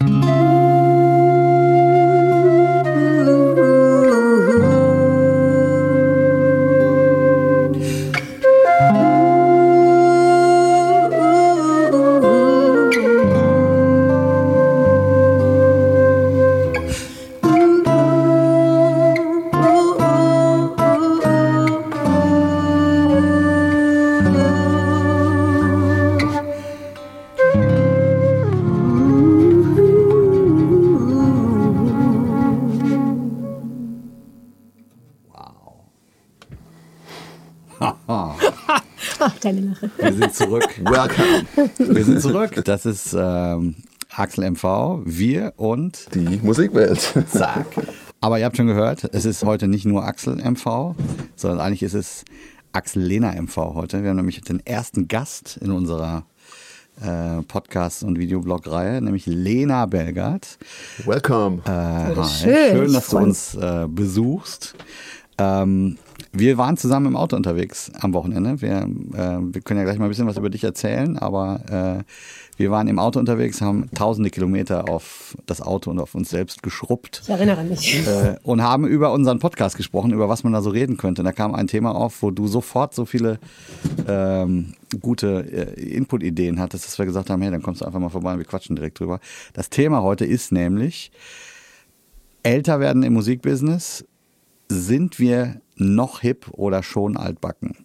Ach, deine Lache. Wir sind zurück. Welcome. Wir sind zurück. Das ist ähm, Axel MV, wir und Die Musikwelt. Zack. Aber ihr habt schon gehört, es ist heute nicht nur Axel MV, sondern eigentlich ist es Axel Lena MV heute. Wir haben nämlich den ersten Gast in unserer äh, Podcast- und Videoblog-Reihe, nämlich Lena Belgard. Welcome. Äh, hi. schön, schön, dass du uns äh, besuchst. Ähm, wir waren zusammen im Auto unterwegs am Wochenende. Wir, äh, wir können ja gleich mal ein bisschen was über dich erzählen, aber äh, wir waren im Auto unterwegs, haben tausende Kilometer auf das Auto und auf uns selbst geschrubbt Ich erinnere mich. äh, und haben über unseren Podcast gesprochen, über was man da so reden könnte. Und da kam ein Thema auf, wo du sofort so viele ähm, gute äh, Input-Ideen hattest, dass wir gesagt haben, hey, dann kommst du einfach mal vorbei und wir quatschen direkt drüber. Das Thema heute ist nämlich älter werden im Musikbusiness. Sind wir noch hip oder schon altbacken?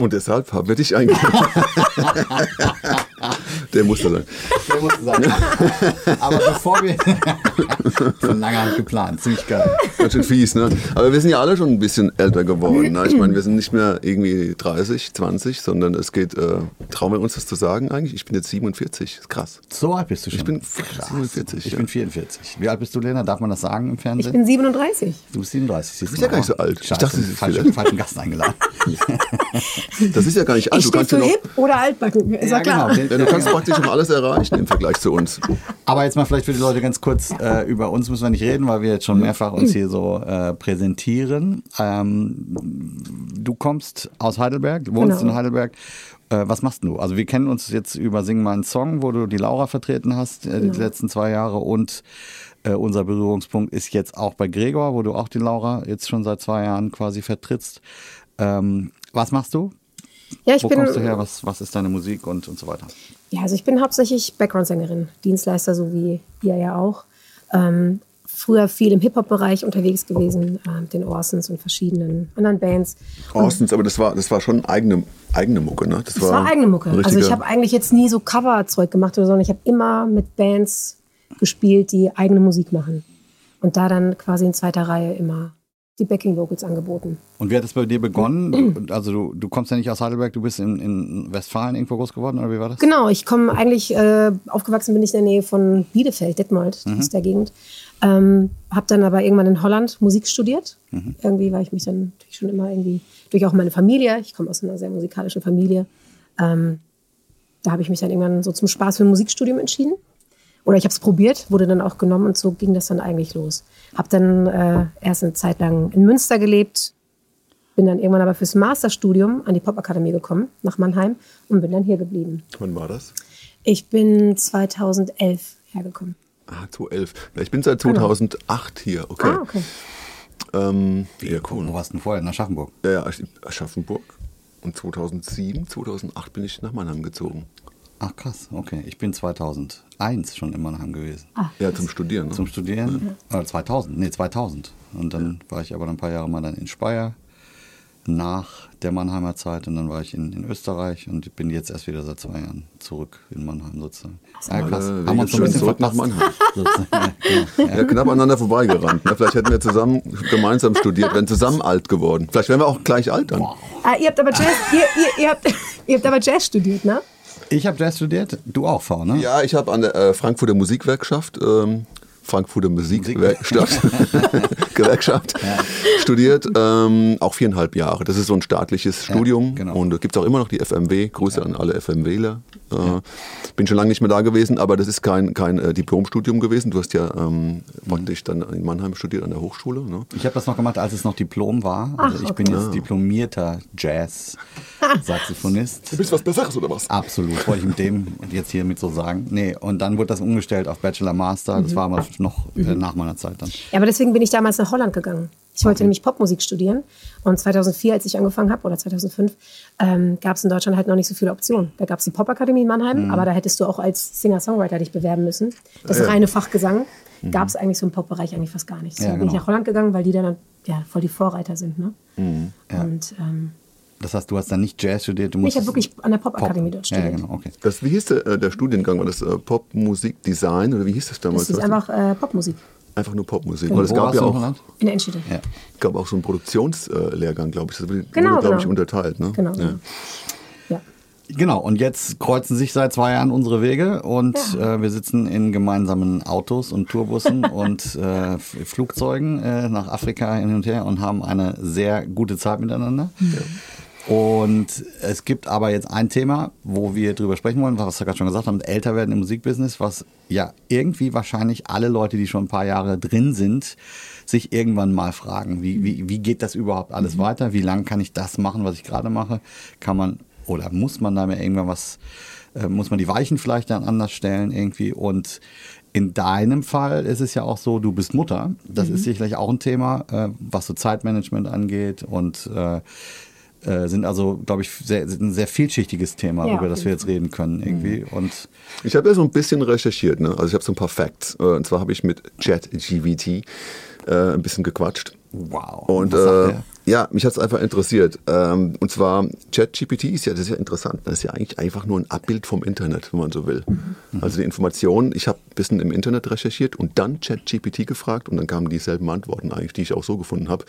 Und deshalb haben wir dich eingeladen. Der musste sein. Der muss sein. Aber bevor wir. Von langer Hand geplant, ziemlich geil. Ganz schön fies, ne? Aber wir sind ja alle schon ein bisschen älter geworden. Ne? Ich meine, wir sind nicht mehr irgendwie 30, 20, sondern es geht, äh, trauen wir uns das zu sagen eigentlich? Ich bin jetzt 47, ist krass. So alt bist du schon. Ich bin Krass. 47, Ich ja. bin 44. Wie alt bist du, Lena? Darf man das sagen im Ich Fernsehen? bin 37. Du bist 37. Du bist ja gar nicht so alt. Ich Scheiße, dachte, sie ist falschen, falschen Gast eingeladen. Das ist ja gar nicht alt. Ich Du stehe kannst ja für noch, hip oder altbacken. Ist ja, klar. genau. Ja, du kannst praktisch noch alles erreichen im Vergleich zu uns. Aber jetzt mal vielleicht für die Leute ganz kurz, äh, über uns müssen wir nicht reden, weil wir jetzt schon mehrfach uns hier so äh, präsentieren. Ähm, du kommst aus Heidelberg, du wohnst Genau. in Heidelberg. Äh, was machst du? Also wir kennen uns jetzt über Sing mal einen Song, wo du die Laura vertreten hast äh, Genau. die letzten zwei Jahre und äh, unser Berührungspunkt ist jetzt auch bei Gregor, wo du auch die Laura jetzt schon seit zwei Jahren quasi vertrittst. Ähm, was machst du? Ja, ich Wo bin, kommst du her? Was, was ist deine Musik und, und so weiter? ja, also ich bin hauptsächlich Background-Sängerin, Dienstleister, so wie ihr ja auch. Ähm, früher viel im Hip-Hop-Bereich unterwegs gewesen, äh, mit den Orsons und verschiedenen anderen Bands. Austins, aber das war, das war schon eigene, eigene Mucke, ne? Das war eigene Mucke. Also ich habe eigentlich jetzt nie so Cover-Zeug gemacht oder so, sondern ich habe immer mit Bands gespielt, die eigene Musik machen. Und da dann quasi in zweiter Reihe immer die Backing-Vocals angeboten. Und wie hat es bei dir begonnen? Du, also du, du kommst ja nicht aus Heidelberg, du bist in, in Westfalen irgendwo groß geworden, oder wie war das? Genau, ich komme eigentlich, äh, aufgewachsen bin ich in der Nähe von Bielefeld, Detmold, aus der Gegend. Ähm, habe dann aber irgendwann in Holland Musik studiert. Irgendwie war ich mich dann natürlich schon immer irgendwie, durch auch meine Familie, ich komme aus einer sehr musikalischen Familie, ähm, da habe ich mich dann irgendwann so zum Spaß für ein Musikstudium entschieden. Oder ich habe es probiert, wurde dann auch genommen und so ging das dann eigentlich los. Habe dann äh, erst eine Zeit lang in Münster gelebt, bin dann irgendwann aber fürs Masterstudium an die Popakademie gekommen, nach Mannheim und bin dann hier geblieben. Wann war das? Ich bin 2011 hergekommen. Ah, 2011. Ja, ich bin seit 2008 hier, okay. Ah, okay. Ähm, ja, Wo cool. warst du denn vorher? Nach Aschaffenburg. Ja, ja, Aschaffenburg. Und 2007, 2008 bin ich nach Mannheim gezogen. Ach krass, okay. Ich bin 2001 schon in Mannheim gewesen. Ah, Ja, zum Studieren. Ne? Zum Studieren. Äh, 2000, nee 2000. Und dann war ich aber ein paar Jahre mal dann in Speyer nach der Mannheimer Zeit und dann war ich in, in Österreich und bin jetzt erst wieder seit zwei Jahren zurück in Mannheim sozusagen. Ja, krass. Alle Haben uns so ein bisschen zurück nach. Mannheim. Sozusagen. Ja, ja. Ja, knapp aneinander vorbeigerannt. Ne? Vielleicht hätten wir zusammen gemeinsam studiert, wären zusammen alt geworden. Vielleicht wären wir auch gleich alt dann. Ah, ihr habt aber Jazz, ihr, ihr, ihr, habt, ihr habt aber Jazz studiert, ne? Ich habe Jazz studiert, du auch, V, ne? Ja, ich habe an der äh, Frankfurter Musikwerkschaft, ähm, Frankfurter Musikwerkschaft, Gewerkschaft studiert, ähm, auch viereinhalb Jahre. Das ist so ein staatliches Studium genau. und da gibt es auch immer noch die FMW. Grüße an alle FMWler. Äh, bin schon lange nicht mehr da gewesen, aber das ist kein, kein äh, Diplomstudium gewesen. Du hast ja ähm, praktisch dann in Mannheim studiert an der Hochschule. Ne? Ich habe das noch gemacht, als es noch Diplom war. Also ich bin jetzt diplomierter Jazz-Saxophonist. Du bist was Besseres oder was? Absolut, wollte ich mit dem jetzt hier mit so sagen. Nee, und dann wurde das umgestellt auf Bachelor Master. Das war aber noch äh, nach meiner Zeit dann. Ja, aber deswegen bin ich damals nach Holland gegangen. Ich wollte nämlich Popmusik studieren. Und 2004, als ich angefangen habe, oder 2005, ähm, gab es in Deutschland halt noch nicht so viele Optionen. Da gab es die Popakademie in Mannheim, aber da hättest du auch als Singer-Songwriter dich bewerben müssen. Das Ja. reine Fachgesang gab es eigentlich so im Popbereich eigentlich fast gar nicht. So Ja, bin ich genau. nach Holland gegangen, weil die dann ja, voll die Vorreiter sind. Ne? Und ähm, Das heißt, du hast dann nicht Jazz studiert, du ich habe wirklich an der Popakademie dort Ja, studiert. genau, okay. Das, wie hieß der, äh, der Studiengang? War das äh, Popmusik Design oder wie hieß das damals? Das ist einfach äh, Popmusik einfach nur Popmusik. Und Weil es wo gab ja in auch, in Enschede. Ja. gab auch so einen Produktionslehrgang, glaube ich. Das wurde, Genau, wurde, glaube ich, genau. unterteilt. Ne? Genau. Ja. Ja. Genau, und jetzt kreuzen sich seit zwei Jahren unsere Wege und äh, wir sitzen in gemeinsamen Autos und Tourbussen und äh, Flugzeugen äh, nach Afrika hin und her und haben eine sehr gute Zeit miteinander. Und es gibt aber jetzt ein Thema, wo wir drüber sprechen wollen, was wir gerade schon gesagt haben, älter werden im Musikbusiness, was ja irgendwie wahrscheinlich alle Leute, die schon ein paar Jahre drin sind, sich irgendwann mal fragen, wie, wie, wie geht das überhaupt alles weiter? Wie lange kann ich das machen, was ich gerade mache? Kann man oder muss man da mir irgendwann was, äh, muss man die Weichen vielleicht dann anders stellen irgendwie? Und in deinem Fall ist es ja auch so, du bist Mutter. Das ist sicherlich auch ein Thema, äh, was so Zeitmanagement angeht und äh, äh, sind also, glaube ich, sehr, ein sehr vielschichtiges Thema, Ja, über das wir jetzt reden können irgendwie. Und Ich habe ja so ein bisschen recherchiert. Ne? Also ich habe so ein paar Facts. Äh, Und zwar habe ich mit ChatGVT äh, ein bisschen gequatscht. wow. Und was sagt äh, der? Ja, mich hat es einfach interessiert. Ähm, und zwar, ChatGPT ist ja, das ist ja interessant. Das ist ja eigentlich einfach nur ein Abbild vom Internet, wenn man so will. Also die Informationen, ich habe ein bisschen im Internet recherchiert und dann ChatGPT gefragt und dann kamen dieselben Antworten eigentlich, die ich auch so gefunden habe.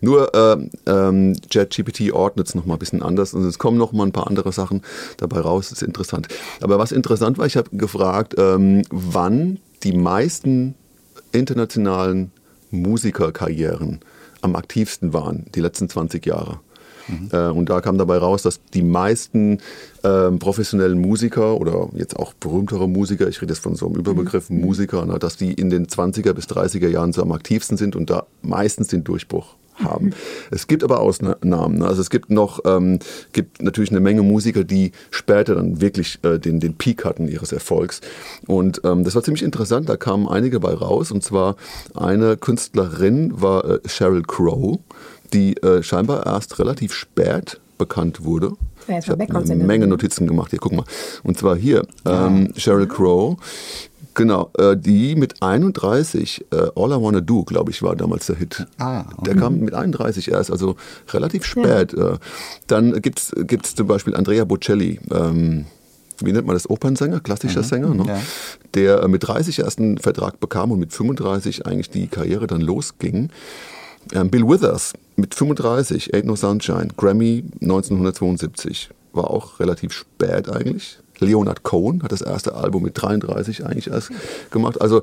Nur ähm, ähm, ChatGPT ordnet es nochmal ein bisschen anders und es kommen nochmal ein paar andere Sachen dabei raus. Das ist interessant. Aber was interessant war, ich habe gefragt, ähm, wann die meisten internationalen Musikerkarrieren am aktivsten waren, die letzten 20 Jahre. Äh, und da kam dabei raus, dass die meisten ähm, professionellen Musiker oder jetzt auch berühmtere Musiker, ich rede jetzt von so einem Überbegriff Musiker, ne, dass die in den 20er bis 30er Jahren so am aktivsten sind und da meistens den Durchbruch haben. Es gibt aber Ausnahmen. Also es gibt noch, ähm, gibt natürlich eine Menge Musiker, die später dann wirklich äh, den, den Peak hatten ihres Erfolgs. Und ähm, das war ziemlich interessant. Da kamen einige bei raus. Und zwar eine Künstlerin war äh, Sheryl Crow, die äh, scheinbar erst relativ spät bekannt wurde. Ja, ich habe eine. Menge Notizen gemacht. Hier, guck mal. Und zwar hier, ähm, Sheryl Crow. Genau, äh, die mit 31, äh, All I Wanna Do, glaube ich, war damals der Hit. Ah, okay. Der kam mit 31 erst, also relativ spät. Äh, dann gibt's gibt's zum Beispiel Andrea Bocelli, ähm, wie nennt man das, Opernsänger, klassischer Sänger, ne? ja. der äh, mit 30 erst einen Vertrag bekam und mit 35 eigentlich die Karriere dann losging. Ähm, Bill Withers mit 35, Ain't No Sunshine, Grammy 1972, war auch relativ spät eigentlich. Leonard Cohen hat das erste Album mit 33 eigentlich erst gemacht. Also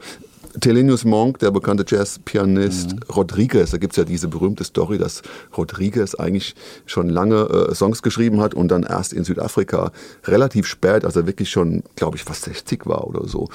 Thelonious Monk, der bekannte Jazzpianist, Rodriguez, da gibt es ja diese berühmte Story, dass Rodriguez eigentlich schon lange äh, Songs geschrieben hat und dann erst in Südafrika relativ spät, als er wirklich schon, glaube ich, fast 60 war oder so,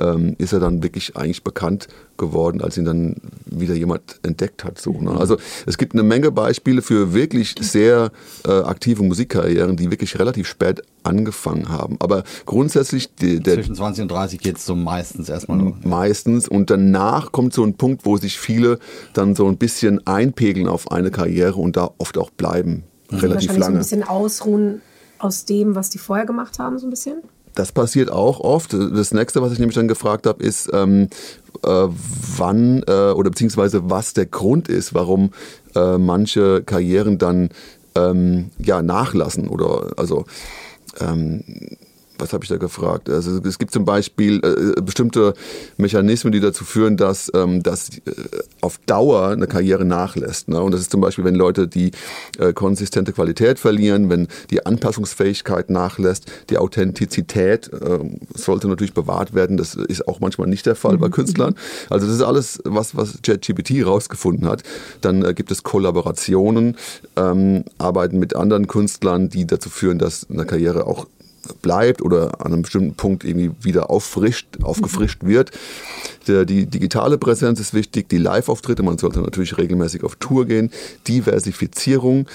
ähm, ist er dann wirklich eigentlich bekannt geworden, als ihn dann wieder jemand entdeckt hat. So, ne? Also es gibt eine Menge Beispiele für wirklich sehr äh, aktive Musikkarrieren, die wirklich relativ spät angefangen haben. Aber grundsätzlich die, der, Zwischen 20 und 30 geht es so meistens erstmal. los. meistens und danach kommt so ein Punkt, wo sich viele dann so ein bisschen einpegeln auf eine Karriere und da oft auch bleiben. Relativ Wahrscheinlich so ein lange. bisschen ausruhen aus dem, was die vorher gemacht haben, so ein bisschen. Das passiert auch oft. Das nächste, was ich nämlich dann gefragt habe, ist, ähm, äh, wann äh, oder beziehungsweise was der Grund ist, warum äh, manche Karrieren dann ähm, ja nachlassen oder also ähm, was habe ich da gefragt? Also es gibt zum Beispiel äh, bestimmte Mechanismen, die dazu führen, dass, ähm, dass äh, auf Dauer eine Karriere nachlässt. Ne? Und das ist zum Beispiel, wenn Leute die äh, konsistente Qualität verlieren, wenn die Anpassungsfähigkeit nachlässt, die Authentizität äh, sollte natürlich bewahrt werden. Das ist auch manchmal nicht der Fall bei Künstlern. Also das ist alles, was, was ChatGPT rausgefunden hat. Dann äh, gibt es Kollaborationen, ähm, arbeiten mit anderen Künstlern, die dazu führen, dass eine Karriere auch bleibt oder an einem bestimmten Punkt irgendwie wieder auffrischt, aufgefrischt wird. Der, die digitale Präsenz ist wichtig, die Live-Auftritte, man sollte natürlich regelmäßig auf Tour gehen, Diversifizierung,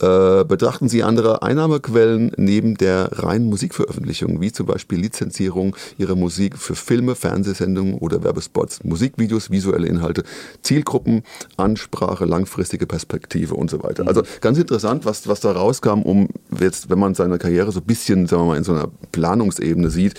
äh, betrachten Sie andere Einnahmequellen neben der reinen Musikveröffentlichung, wie zum Beispiel Lizenzierung Ihrer Musik für Filme, Fernsehsendungen oder Werbespots, Musikvideos, visuelle Inhalte, Zielgruppen, Ansprache, langfristige Perspektive und so weiter. Also ganz interessant, was, was da rauskam, um jetzt, wenn man seine Karriere so ein bisschen, sagen wir mal, in so einer Planungsebene sieht,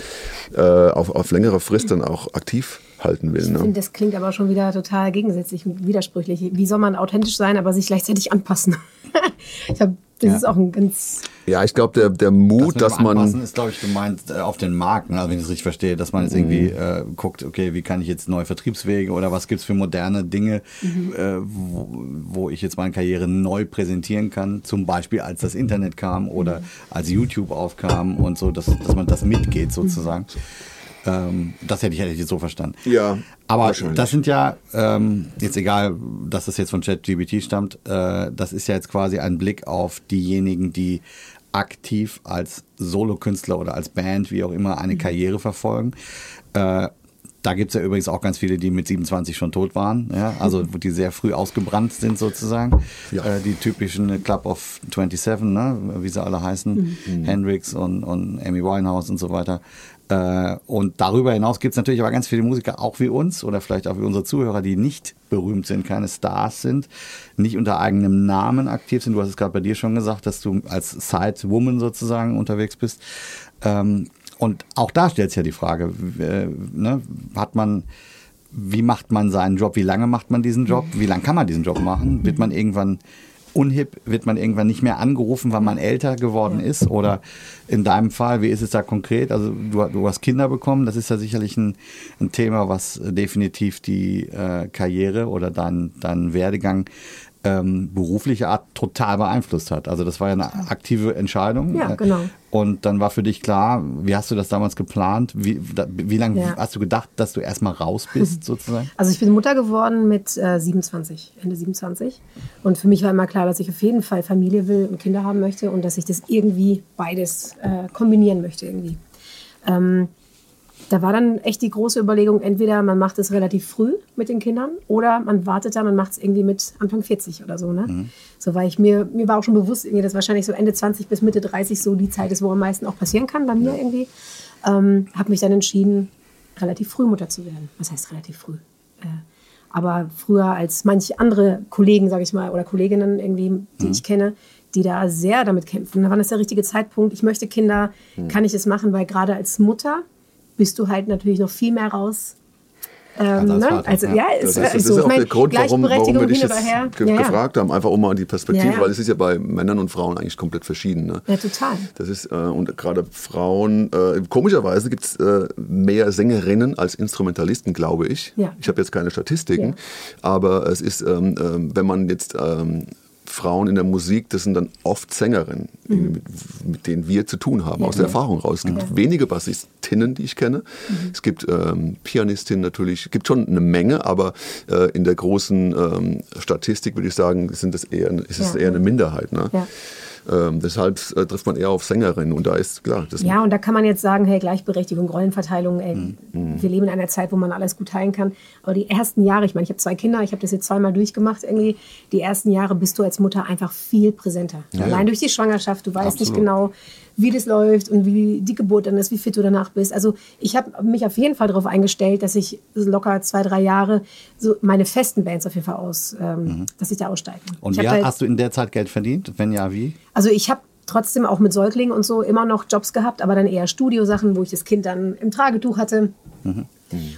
äh, auf, auf längere Frist dann auch aktiv halten will. Ich Ne? finde, das klingt aber schon wieder total gegensätzlich, widersprüchlich. Wie soll man authentisch sein, aber sich gleichzeitig anpassen? ich glaube, das Ja. ist auch ein ganz. Ja, ich glaube, der, der Das Mut, mit dass dem Anpassen man. ist, glaube ich, gemeint äh, auf den Markt, ne? also wenn ich es richtig verstehe, dass man jetzt irgendwie Mhm. äh, guckt, okay, wie kann ich jetzt neue Vertriebswege oder was gibt's für moderne Dinge, Mhm. äh, wo, wo ich jetzt meine Karriere neu präsentieren kann, zum Beispiel als das Internet kam oder als YouTube aufkam und so, dass, dass man das mitgeht sozusagen. Ähm, das hätte ich, hätte ich jetzt so verstanden. Ja, Aber das sind ja, ähm, jetzt egal, dass das jetzt von ChatGPT stammt, äh, das ist ja jetzt quasi ein Blick auf diejenigen, die aktiv als Solokünstler oder als Band, wie auch immer, eine Karriere verfolgen. Äh, da gibt's ja übrigens auch ganz viele, die mit 27 schon tot waren, ja? also wo die sehr früh ausgebrannt sind sozusagen. Ja. Äh, die typischen Club of 27, ne? wie sie alle heißen, Hendrix und, und Amy Winehouse und so weiter. Äh, und darüber hinaus gibt's natürlich aber ganz viele Musiker, auch wie uns oder vielleicht auch wie unsere Zuhörer, die nicht berühmt sind, keine Stars sind, nicht unter eigenem Namen aktiv sind. Du hast es gerade bei dir schon gesagt, dass du als Side-Woman sozusagen unterwegs bist. Ähm, und auch da stellt sich ja die Frage, äh, ne, hat man, wie macht man seinen Job, wie lange macht man diesen Job, wie lange kann man diesen Job machen? Wird man irgendwann unhip, wird man irgendwann nicht mehr angerufen, weil man älter geworden ist? Oder in deinem Fall, wie ist es da konkret? Also du, du hast Kinder bekommen, das ist ja sicherlich ein, ein Thema, was definitiv die äh, Karriere oder dein, deinen Werdegang ähm, berufliche Art total beeinflusst hat. Also das war ja eine aktive Entscheidung. Ja, genau. Und dann war für dich klar, wie hast du das damals geplant? Wie, da, wie lange Ja. hast du gedacht, dass du erstmal raus bist, sozusagen? Also ich bin Mutter geworden mit äh, 27, Ende 27. Und für mich war immer klar, dass ich auf jeden Fall Familie will und Kinder haben möchte und dass ich das irgendwie beides äh, kombinieren möchte irgendwie. Ähm, da war dann echt die große Überlegung, entweder man macht es relativ früh mit den Kindern oder man wartet dann und macht es irgendwie mit Anfang 40 oder so. Ne? So weil ich mir, mir war auch schon bewusst, irgendwie, dass wahrscheinlich so Ende 20 bis Mitte 30 so die Zeit ist, wo am meisten auch passieren kann bei mir irgendwie. Ähm, habe mich dann entschieden, relativ früh Mutter zu werden. Was heißt relativ früh? Äh, aber früher als manche andere Kollegen, sage ich mal, oder Kolleginnen irgendwie, die ich kenne, die da sehr damit kämpfen. Da war das der richtige Zeitpunkt. Ich möchte Kinder, kann ich es machen, weil gerade als Mutter bist du halt natürlich noch viel mehr raus. Ähm, ne? Vater, Also ja. ja, Das ist, ist, das ist ist so. ja Ich auch mein, der Grund, warum, warum wir dich jetzt Ja, ja. gefragt haben, einfach um mal die Perspektive, weil es ist ja bei Männern und Frauen eigentlich komplett verschieden. Ne? Ja, total. Das ist, äh, und gerade Frauen, äh, komischerweise gibt es äh, mehr Sängerinnen als Instrumentalisten, glaube ich. Ja. Ich habe jetzt keine Statistiken, aber es ist, ähm, ähm, wenn man jetzt ähm, Frauen in der Musik, das sind dann oft Sängerinnen, irgendwie mit, mit denen wir zu tun haben, aus der Erfahrung raus. Es gibt wenige Bassistinnen, die ich kenne. Es gibt ähm, Pianistinnen natürlich, es gibt schon eine Menge, aber äh, in der großen ähm, Statistik würde ich sagen, sind das eher, ist es Ja. eher eine Minderheit. Ne? Ja. Ähm, deshalb äh, trifft man eher auf Sängerinnen und da ist klar, das Ja, und da kann man jetzt sagen, hey, Gleichberechtigung, Rollenverteilung, ey, Mhm. wir leben in einer Zeit, wo man alles gut teilen kann. Aber die ersten Jahre, ich meine, ich habe zwei Kinder, ich habe das jetzt zweimal durchgemacht irgendwie. Die ersten Jahre bist du als Mutter einfach viel präsenter. Allein durch die Schwangerschaft, du weißt nicht Absolut. genau, wie das läuft und wie die Geburt dann ist, wie fit du danach bist. Also ich habe mich auf jeden Fall darauf eingestellt, dass ich locker zwei, drei Jahre so meine festen Bands auf jeden Fall aus, ähm, dass ich da aussteige. Mhm. Und hab halt- hast du in der Zeit Geld verdient? Wenn ja, wie? also ich habe trotzdem auch mit Säuglingen und so immer noch Jobs gehabt, aber dann eher Studiosachen, wo ich das Kind dann im Tragetuch hatte.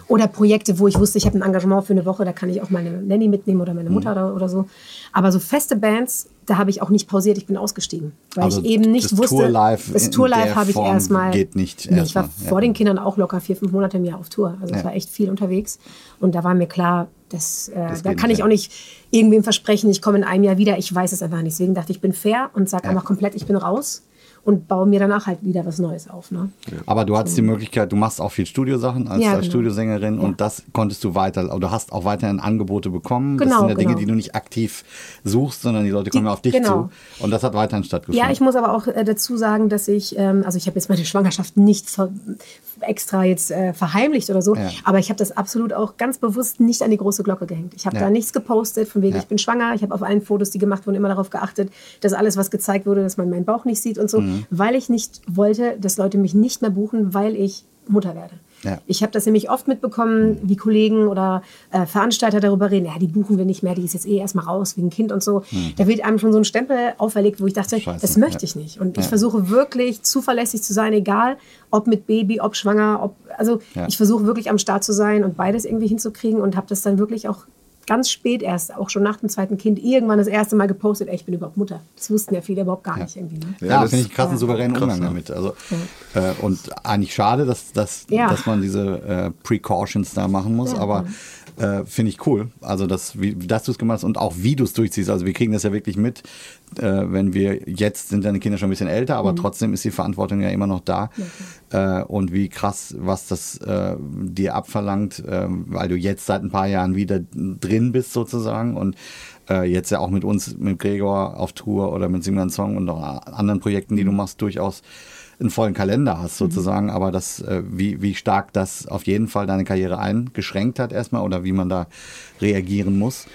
Oder Projekte, wo ich wusste, ich habe ein Engagement für eine Woche, da kann ich auch meine Nanny mitnehmen oder meine Mutter oder, oder so. Aber so feste Bands, da habe ich auch nicht pausiert, ich bin ausgestiegen. Weil Also ich eben nicht das wusste. Tourlife das Tourlife habe ich erstmal. geht nicht Nee, ich war ja. vor den Kindern auch locker vier, fünf Monate im Jahr auf Tour. Also es Ja. war echt viel unterwegs. Und da war mir klar, das, äh, Das da kann ich auch nicht irgendwem versprechen, ich komme in einem Jahr wieder. Ich weiß es einfach nicht. Deswegen dachte ich, ich bin fair und sage Ja. einfach komplett, ich bin raus. Und baue mir danach halt wieder was Neues auf. Ne? Aber du hattest die Möglichkeit, du machst auch viel Studiosachen als, Ja, genau. Studiosängerin Ja. und das konntest du weiter, oder hast auch weiterhin Angebote bekommen. das Genau, sind ja Dinge, genau. die du nicht aktiv suchst, sondern die Leute kommen ja auf dich genau. zu. Und das hat weiterhin stattgefunden. Ja, ich muss aber auch äh, dazu sagen, dass ich, ähm, also ich habe jetzt meine Schwangerschaft nicht ver extra jetzt äh, verheimlicht oder so, Ja. aber ich habe das absolut auch ganz bewusst nicht an die große Glocke gehängt. Ich habe Ja. da nichts gepostet, von wegen Ja. ich bin schwanger. Ich habe auf allen Fotos, die gemacht wurden, immer darauf geachtet, dass alles, was gezeigt wurde, dass man meinen Bauch nicht sieht und so, Mhm. weil ich nicht wollte, dass Leute mich nicht mehr buchen, weil ich Mutter werde. Ja. Ich habe das nämlich oft mitbekommen, wie Kollegen oder äh, Veranstalter darüber reden, ja, die buchen wir nicht mehr, die ist jetzt eh erstmal raus wegen Kind und so. Da wird einem schon so ein Stempel auferlegt, wo ich dachte, Scheiße, das möchte ja. ich nicht. Und Ja. ich versuche wirklich zuverlässig zu sein, egal ob mit Baby, ob schwanger, ob also ich versuche wirklich am Start zu sein und beides irgendwie hinzukriegen und habe das dann wirklich auch ganz spät erst, auch schon nach dem zweiten Kind, irgendwann das erste Mal gepostet, ey, ich bin überhaupt Mutter. Das wussten ja viele überhaupt gar nicht irgendwie. Ne? Ja, Ja, das finde ich ist krass einen souveränen krass, Umgang ja. damit. Also, äh, und eigentlich schade, dass, dass, Ja. dass man diese äh, Precautions da machen muss, Ja. aber äh, finde ich cool. Also, dass, wie, dass du es gemacht hast und auch wie du es durchziehst. Also, wir kriegen das ja wirklich mit, äh, wenn wir jetzt sind deine Kinder schon ein bisschen älter, Mhm. aber trotzdem ist die Verantwortung ja immer noch da. äh, und wie krass, was das äh, dir abverlangt, äh, weil du jetzt seit ein paar Jahren wieder drin bist sozusagen und äh, jetzt ja auch mit uns, mit Gregor auf Tour oder mit einen Song und noch anderen Projekten, die du machst, durchaus einen vollen Kalender hast sozusagen, aber das, äh, wie, wie stark das auf jeden Fall deine Karriere eingeschränkt hat erstmal oder wie man da reagieren muss.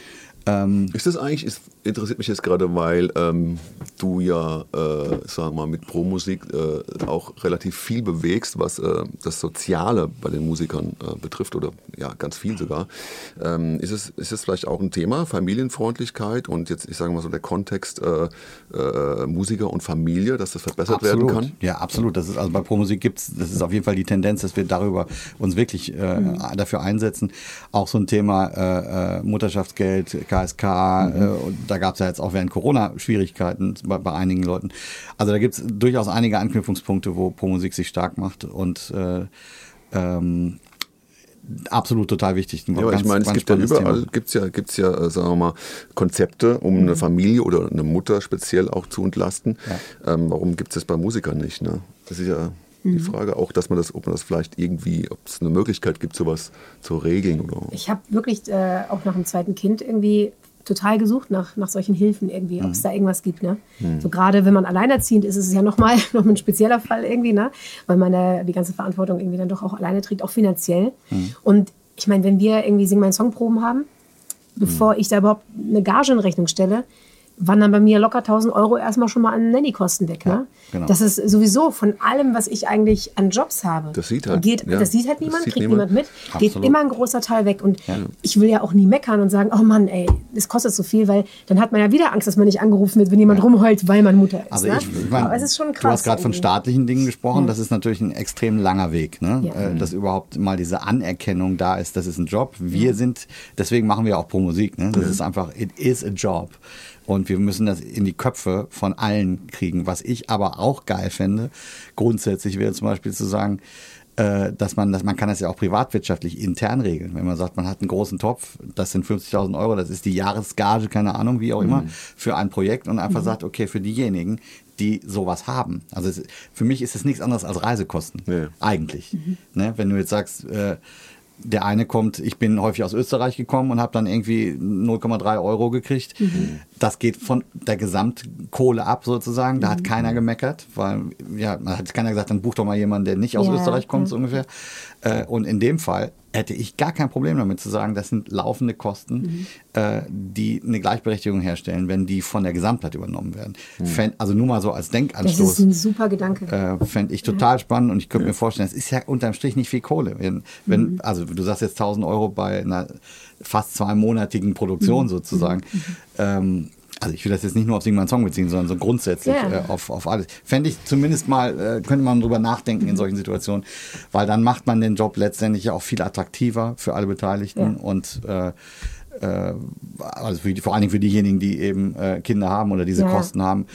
Ähm, Ist das eigentlich, ist, interessiert mich jetzt gerade, weil ähm, du ja, äh, sagen wir mal, mit Pro-Musik äh, auch relativ viel bewegst, was äh, das Soziale bei den Musikern äh, betrifft oder ja, ganz viel sogar. Ähm, ist, es, ist es vielleicht auch ein Thema, Familienfreundlichkeit und jetzt, ich sage mal so, der Kontext äh, äh, Musiker und Familie, dass das verbessert werden kann? Ja, absolut. Das ist also bei Pro-Musik gibt's, das ist auf jeden Fall die Tendenz, dass wir darüber uns wirklich äh, dafür einsetzen. Auch so ein Thema Mutterschaftsgeld, KSK, äh, und da gab es ja jetzt auch während Corona Schwierigkeiten bei, bei einigen Leuten. Also da gibt's durchaus einige Anknüpfungspunkte, wo Pro-Musik sich stark macht und äh, ähm, absolut total wichtig. Ja, aber ganz- ich meine, es gibt ja überall, Thema. gibt's ja, gibt's ja, äh, sagen wir mal, Konzepte, um eine Familie oder eine Mutter speziell auch zu entlasten. Ähm, warum gibt es das bei Musikern nicht? Ne? Das ist ja die Frage auch, dass man das, ob man das vielleicht irgendwie, ob es eine Möglichkeit gibt, sowas zu regeln oder. Ich habe wirklich äh, auch nach dem zweiten Kind irgendwie total gesucht nach, nach solchen Hilfen irgendwie, ob es da irgendwas gibt. Ne? So gerade wenn man alleinerziehend ist, ist es ja nochmal noch mal ein spezieller Fall irgendwie, ne? weil man äh, die ganze Verantwortung irgendwie dann doch auch alleine trägt, auch finanziell. Und ich meine, wenn wir irgendwie Sing mein Songproben haben, bevor ich da überhaupt eine Gage in Rechnung stelle, wandern bei mir locker 1000 Euro erstmal schon mal an Nanny-Kosten weg. Ne? genau. Das ist sowieso von allem, was ich eigentlich an Jobs habe. Das sieht halt- geht, ja, das sieht halt niemand, sieht kriegt niemand. niemand mit. Geht Absolut. immer ein großer Teil weg. Und ich will ja auch nie meckern und sagen, oh Mann, ey, das kostet so viel, weil dann hat man ja wieder Angst, dass man nicht angerufen wird, wenn jemand rumheult, weil man Mutter ist. Also ne? ich, ich meine, Aber es ist schon krass. du hast gerade von staatlichen Dingen gesprochen, Ja. das ist natürlich ein extrem langer Weg, ne? Ja. Äh, dass überhaupt mal diese Anerkennung da ist, das ist ein Job. Wir sind, deswegen machen wir auch pro Musik, ne? Das ist einfach, it is a job. Und wir müssen das in die Köpfe von allen kriegen. Was ich aber auch geil fände, grundsätzlich wäre zum Beispiel zu sagen, äh, dass man, dass man kann das ja auch privatwirtschaftlich intern regeln. Wenn man sagt, man hat einen großen Topf, das sind 50.000 Euro, das ist die Jahresgage, keine Ahnung, wie auch immer, für ein Projekt und einfach sagt, okay, für diejenigen, die sowas haben. Also es, für mich ist es nichts anderes als Reisekosten, Ja. eigentlich. Ne? Wenn du jetzt sagst, äh, der eine kommt, ich bin häufig aus Österreich gekommen und habe dann irgendwie 0,3 Euro gekriegt. Das geht von der Gesamtkohle ab sozusagen. Da hat keiner gemeckert, weil ja, man hat keiner gesagt, dann buch doch mal jemanden, der nicht aus Ja, Österreich kommt, ja. so ungefähr. Äh, und in dem Fall hätte ich gar kein Problem damit zu sagen, das sind laufende Kosten, äh, die eine Gleichberechtigung herstellen, wenn die von der Gesamtheit übernommen werden. Fänd, also nur mal so als Das Denkanstoß ist ein super Gedanke. äh, fände ich total spannend und ich könnte mir vorstellen, es ist ja unterm Strich nicht viel Kohle. Wenn, wenn, Also du sagst jetzt 1000 Euro bei einer fast zweimonatigen Produktion sozusagen. Ähm, also ich will das jetzt nicht nur auf Sing mein Song beziehen, sondern so grundsätzlich Ja. äh, auf, auf alles. Fände ich zumindest mal, äh, könnte man drüber nachdenken in solchen Situationen, weil dann macht man den Job letztendlich ja auch viel attraktiver für alle Beteiligten Ja. und äh, äh, also für vor allen Dingen für diejenigen, die eben äh, Kinder haben oder diese Ja. Kosten haben.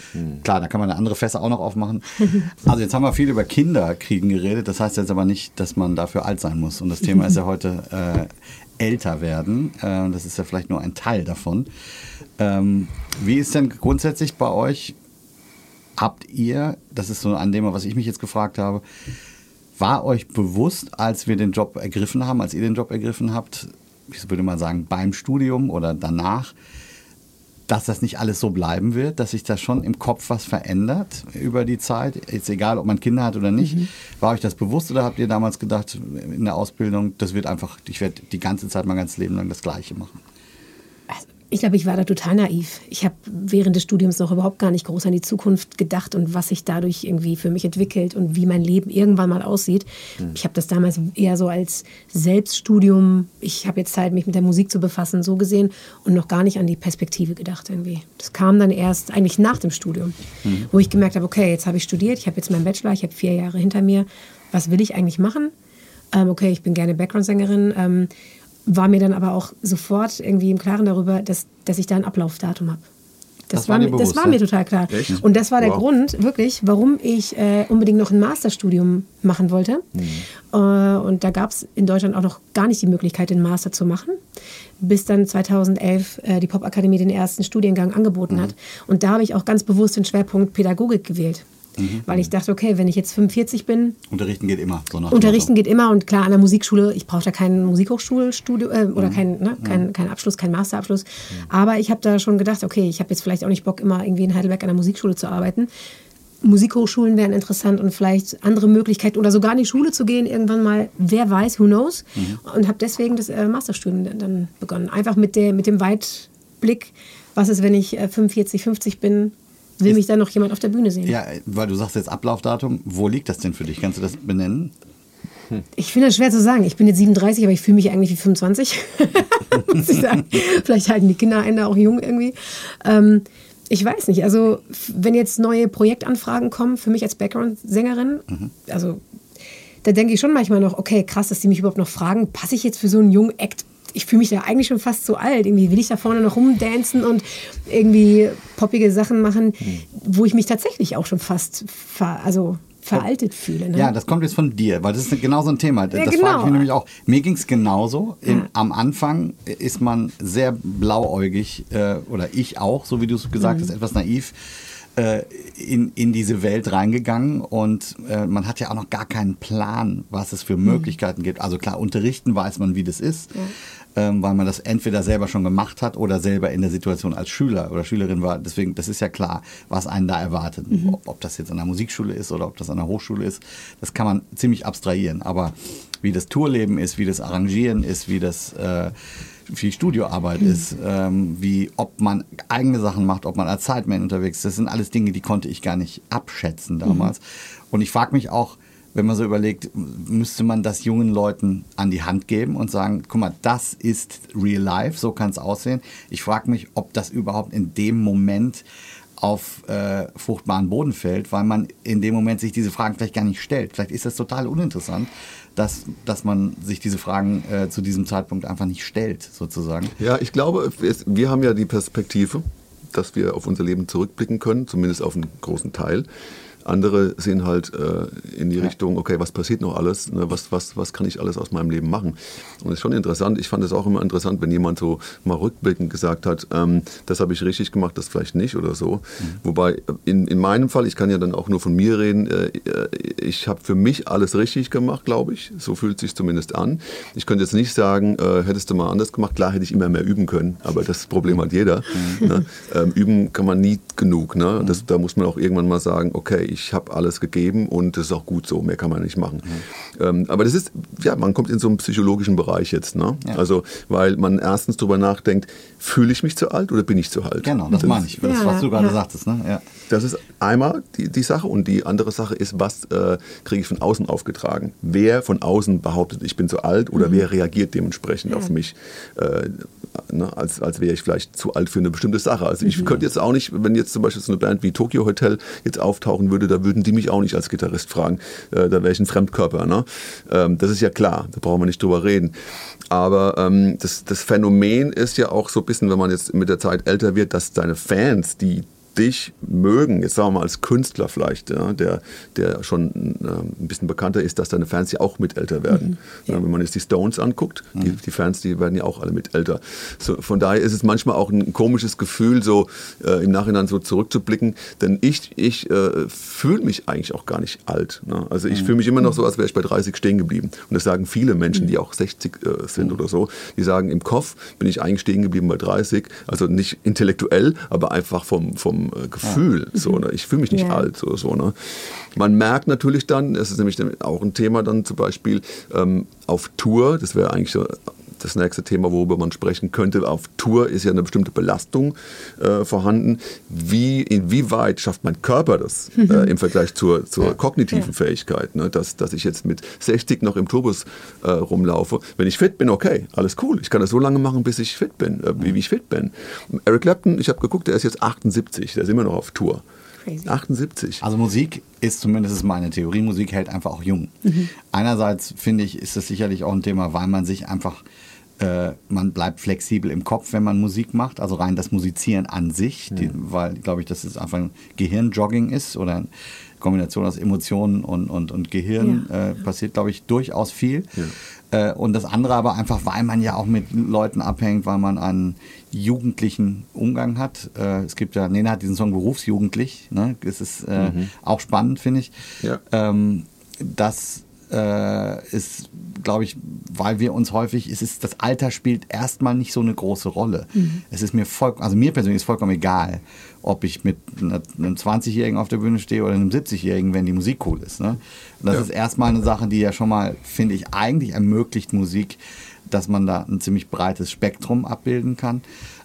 Klar, da kann man andere Fässer auch noch aufmachen. Also jetzt haben wir viel über Kinderkriegen geredet. Das heißt jetzt aber nicht, dass man dafür alt sein muss. Und das Thema ist ja heute äh, älter werden. Äh, das ist ja vielleicht nur ein Teil davon. Ähm, wie ist denn grundsätzlich bei euch? habt ihr, das ist so an dem, was ich mich jetzt gefragt habe, war euch bewusst, als wir den Job ergriffen haben, als ihr den Job ergriffen habt, ich würde mal sagen, beim Studium oder danach, dass das nicht alles so bleiben wird, dass sich da schon im Kopf was verändert über die Zeit, jetzt egal, ob man Kinder hat oder nicht. Mhm. War euch das bewusst oder habt ihr damals gedacht in der Ausbildung, das wird einfach, ich werde die ganze Zeit mein ganzes Leben lang das Gleiche machen? Ich glaube, ich war da total naiv. Ich habe während des Studiums noch überhaupt gar nicht groß an die Zukunft gedacht und was sich dadurch irgendwie für mich entwickelt und wie mein Leben irgendwann mal aussieht. Mhm. Ich habe das damals eher so als Selbststudium, ich habe jetzt Zeit, mich mit der Musik zu befassen, so gesehen und noch gar nicht an die Perspektive gedacht irgendwie. Das kam dann erst eigentlich nach dem Studium, mhm. wo ich gemerkt habe, okay, jetzt habe ich studiert, ich habe jetzt meinen Bachelor, ich habe vier Jahre hinter mir. Was will ich eigentlich machen? Ähm, okay, ich bin gerne Background-Sängerin. War mir dann aber auch sofort irgendwie im Klaren darüber, dass, dass ich da ein Ablaufdatum habe. Das, das, war, mir, bewusst, das war mir total klar. Echt? Und das war wow. der Grund, wirklich, warum ich äh, unbedingt noch ein Masterstudium machen wollte. Mhm. Äh, und da gab es in Deutschland auch noch gar nicht die Möglichkeit, den Master zu machen, bis dann 2011 äh, die Popakademie den ersten Studiengang angeboten mhm. hat. Und da habe ich auch ganz bewusst den Schwerpunkt Pädagogik gewählt. Mhm. Weil ich dachte, okay, wenn ich jetzt 45 bin. Unterrichten geht immer. So unterrichten geht immer und klar, an der Musikschule, ich brauche da kein Musikhochschulstudio äh, oder mhm. keinen ne, kein, mhm. kein Abschluss, keinen Masterabschluss. Mhm. Aber ich habe da schon gedacht, okay, ich habe jetzt vielleicht auch nicht Bock, immer irgendwie in Heidelberg an der Musikschule zu arbeiten. Musikhochschulen wären interessant und vielleicht andere Möglichkeiten oder sogar in die Schule zu gehen, irgendwann mal, wer weiß, who knows. Mhm. Und habe deswegen das äh, Masterstudium dann begonnen. Einfach mit, der, mit dem Weitblick, was ist, wenn ich äh, 45, 50 bin Will mich dann noch jemand auf der Bühne sehen? Ja, weil du sagst jetzt Ablaufdatum. Wo liegt das denn für dich? Kannst du das benennen? Ich finde das schwer zu sagen. Ich bin jetzt 37, aber ich fühle mich eigentlich wie 25. Muss ich sagen. Vielleicht halten die Kinder einen da auch jung irgendwie. Ähm, ich weiß nicht. Also, wenn jetzt neue Projektanfragen kommen für mich als Background-Sängerin, mhm. also da denke ich schon manchmal noch, okay, krass, dass die mich überhaupt noch fragen, passe ich jetzt für so einen jungen Act ich fühle mich da eigentlich schon fast zu alt. Irgendwie will ich da vorne noch rumdancen und irgendwie poppige Sachen machen, hm. wo ich mich tatsächlich auch schon fast ver also veraltet fühle. Ne? Ja, das kommt jetzt von dir, weil das ist genau so ein Thema. Das ja, genau. frage ich mich nämlich auch. Mir ging es genauso. Ja. Im, am Anfang ist man sehr blauäugig, äh, oder ich auch, so wie du es gesagt mhm. hast, etwas naiv äh, in, in diese Welt reingegangen und äh, man hat ja auch noch gar keinen Plan, was es für mhm. Möglichkeiten gibt. Also klar, unterrichten weiß man, wie das ist. Ja ähm, weil man das entweder selber schon gemacht hat oder selber in der Situation als Schüler oder Schülerin war. Deswegen, das ist ja klar, was einen da erwartet. Mhm. Ob, ob, das jetzt an der Musikschule ist oder ob das an der Hochschule ist, das kann man ziemlich abstrahieren. Aber wie das Tourleben ist, wie das Arrangieren ist, wie das äh, wie Studioarbeit mhm. ist, ähm, wie ob man eigene Sachen macht, ob man als Zeitman unterwegs ist. Das sind alles Dinge, die konnte ich gar nicht abschätzen damals. Mhm. Und ich frage mich auch, wenn man so überlegt, müsste man das jungen Leuten an die Hand geben und sagen, guck mal, das ist real life, so kann es aussehen. Ich frage mich, ob das überhaupt in dem Moment auf äh, fruchtbaren Boden fällt, weil man in dem Moment sich diese Fragen vielleicht gar nicht stellt. Vielleicht ist das total uninteressant, dass, dass man sich diese Fragen äh, zu diesem Zeitpunkt einfach nicht stellt, sozusagen. Ja, ich glaube, wir haben ja die Perspektive, dass wir auf unser Leben zurückblicken können, zumindest auf einen großen Teil. Andere sehen halt äh, in die ja. Richtung, okay, was passiert noch alles? Ne? Was, was, was kann ich alles aus meinem Leben machen? Und das ist schon interessant. Ich fand es auch immer interessant, wenn jemand so mal rückblickend gesagt hat, ähm, das habe ich richtig gemacht, das vielleicht nicht oder so. Mhm. Wobei in, in meinem Fall, ich kann ja dann auch nur von mir reden, äh, äh ich habe für mich alles richtig gemacht, glaube ich. So fühlt es sich zumindest an. Ich könnte jetzt nicht sagen, äh, hättest du mal anders gemacht. Klar hätte ich immer mehr üben können, aber das Problem hat jeder. Mhm. Ne? Ähm, üben kann man nie genug. Ne? Das, da muss man auch irgendwann mal sagen, okay, ich habe alles gegeben und das ist auch gut so, mehr kann man nicht machen. Mhm. Ähm, aber das ist, ja, man kommt in so einen psychologischen Bereich jetzt. Ne? Ja. Also, weil man erstens darüber nachdenkt, fühle ich mich zu alt oder bin ich zu alt? Genau, das, das meine ich, das, ja, was du gerade ja. sagtest. Ne? Ja. Das ist einmal die, die Sache und die andere Sache ist, was äh, kriege ich von außen aufgetragen? Wer von außen behauptet, ich bin zu alt oder mhm. wer reagiert dementsprechend auf mich? Äh, ne, als, als wäre ich vielleicht zu alt für eine bestimmte Sache. Also ich mhm. könnte jetzt auch nicht, wenn jetzt zum Beispiel so eine Band wie Tokyo Hotel jetzt auftauchen würde, da würden die mich auch nicht als Gitarrist fragen. Äh, da wäre ich ein Fremdkörper. Ne? Ähm, das ist ja klar, da brauchen wir nicht drüber reden. Aber ähm, das, das Phänomen ist ja auch so ein bisschen, wenn man jetzt mit der Zeit älter wird, dass deine Fans, die dich mögen, jetzt sagen wir mal als Künstler vielleicht, ja, der, der schon äh, ein bisschen bekannter ist, dass deine Fans ja auch mit älter werden. Mhm. Ja. wenn man jetzt die Stones anguckt, mhm. die, die, Fans, die werden ja auch alle mit älter. So, von daher ist es manchmal auch ein komisches Gefühl, so äh, im Nachhinein so zurückzublicken, denn ich, ich äh, fühle mich eigentlich auch gar nicht alt. Ne? Also ich mhm. fühle mich immer noch so, als wäre ich bei 30 stehen geblieben. Und das sagen viele Menschen, die auch 60 äh, sind mhm. oder so, die sagen, im Kopf bin ich eigentlich stehen geblieben bei 30, also nicht intellektuell, aber einfach vom, vom äh, Gefühl. Ja. So, ne? Ich fühle mich nicht ja. alt. So, so, ne? Man merkt natürlich dann, es ist nämlich auch ein Thema dann zum Beispiel ähm, auf Tour, das wäre eigentlich so das nächste Thema, worüber man sprechen könnte. Auf Tour ist ja eine bestimmte Belastung äh, vorhanden. Wie, inwieweit schafft mein Körper das äh, im Vergleich zur, zur ja. kognitiven ja. Fähigkeit? Ne? Dass, dass ich jetzt mit 60 noch im Turbus äh, rumlaufe. Wenn ich fit bin, okay, alles cool. Ich kann das so lange machen, bis ich fit bin, äh, wie, wie ich fit bin. Eric Clapton, ich habe geguckt, der ist jetzt 78, der ist immer noch auf Tour. Crazy. 78. Also Musik ist zumindest meine Theorie, Musik hält einfach auch jung. Mhm. Einerseits finde ich, ist das sicherlich auch ein Thema, weil man sich einfach äh, man bleibt flexibel im Kopf, wenn man Musik macht, also rein das Musizieren an sich, die, weil, glaube ich, dass es einfach ein Gehirnjogging ist oder eine Kombination aus Emotionen und, und, und Gehirn ja. äh, passiert, glaube ich, durchaus viel. Ja. Äh, und das andere aber einfach, weil man ja auch mit Leuten abhängt, weil man einen jugendlichen Umgang hat. Äh, es gibt ja, Nena hat diesen Song Berufsjugendlich, ne? das ist äh, mhm. auch spannend, finde ich. Ja. Ähm, das äh, ist, glaube ich, weil wir uns häufig, es ist, das Alter spielt erstmal nicht so eine große Rolle. Mhm. Es ist mir voll, also mir persönlich ist vollkommen egal, ob ich mit einem 20-Jährigen auf der Bühne stehe oder einem 70-Jährigen, wenn die Musik cool ist. Ne? Und das ja. ist erstmal eine Sache, die ja schon mal, finde ich, eigentlich ermöglicht Musik, dass man da ein ziemlich breites Spektrum abbilden kann.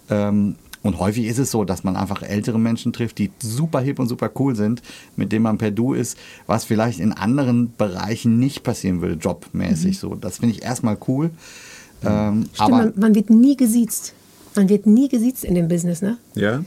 Ähm, und häufig ist es so, dass man einfach ältere Menschen trifft, die super hip und super cool sind, mit denen man per Du ist, was vielleicht in anderen Bereichen nicht passieren würde, jobmäßig. Mhm. So, das finde ich erstmal cool. Ähm, Stimmt, aber man, man, wird nie gesiezt. Man wird nie gesiezt in dem Business, ne? Ja.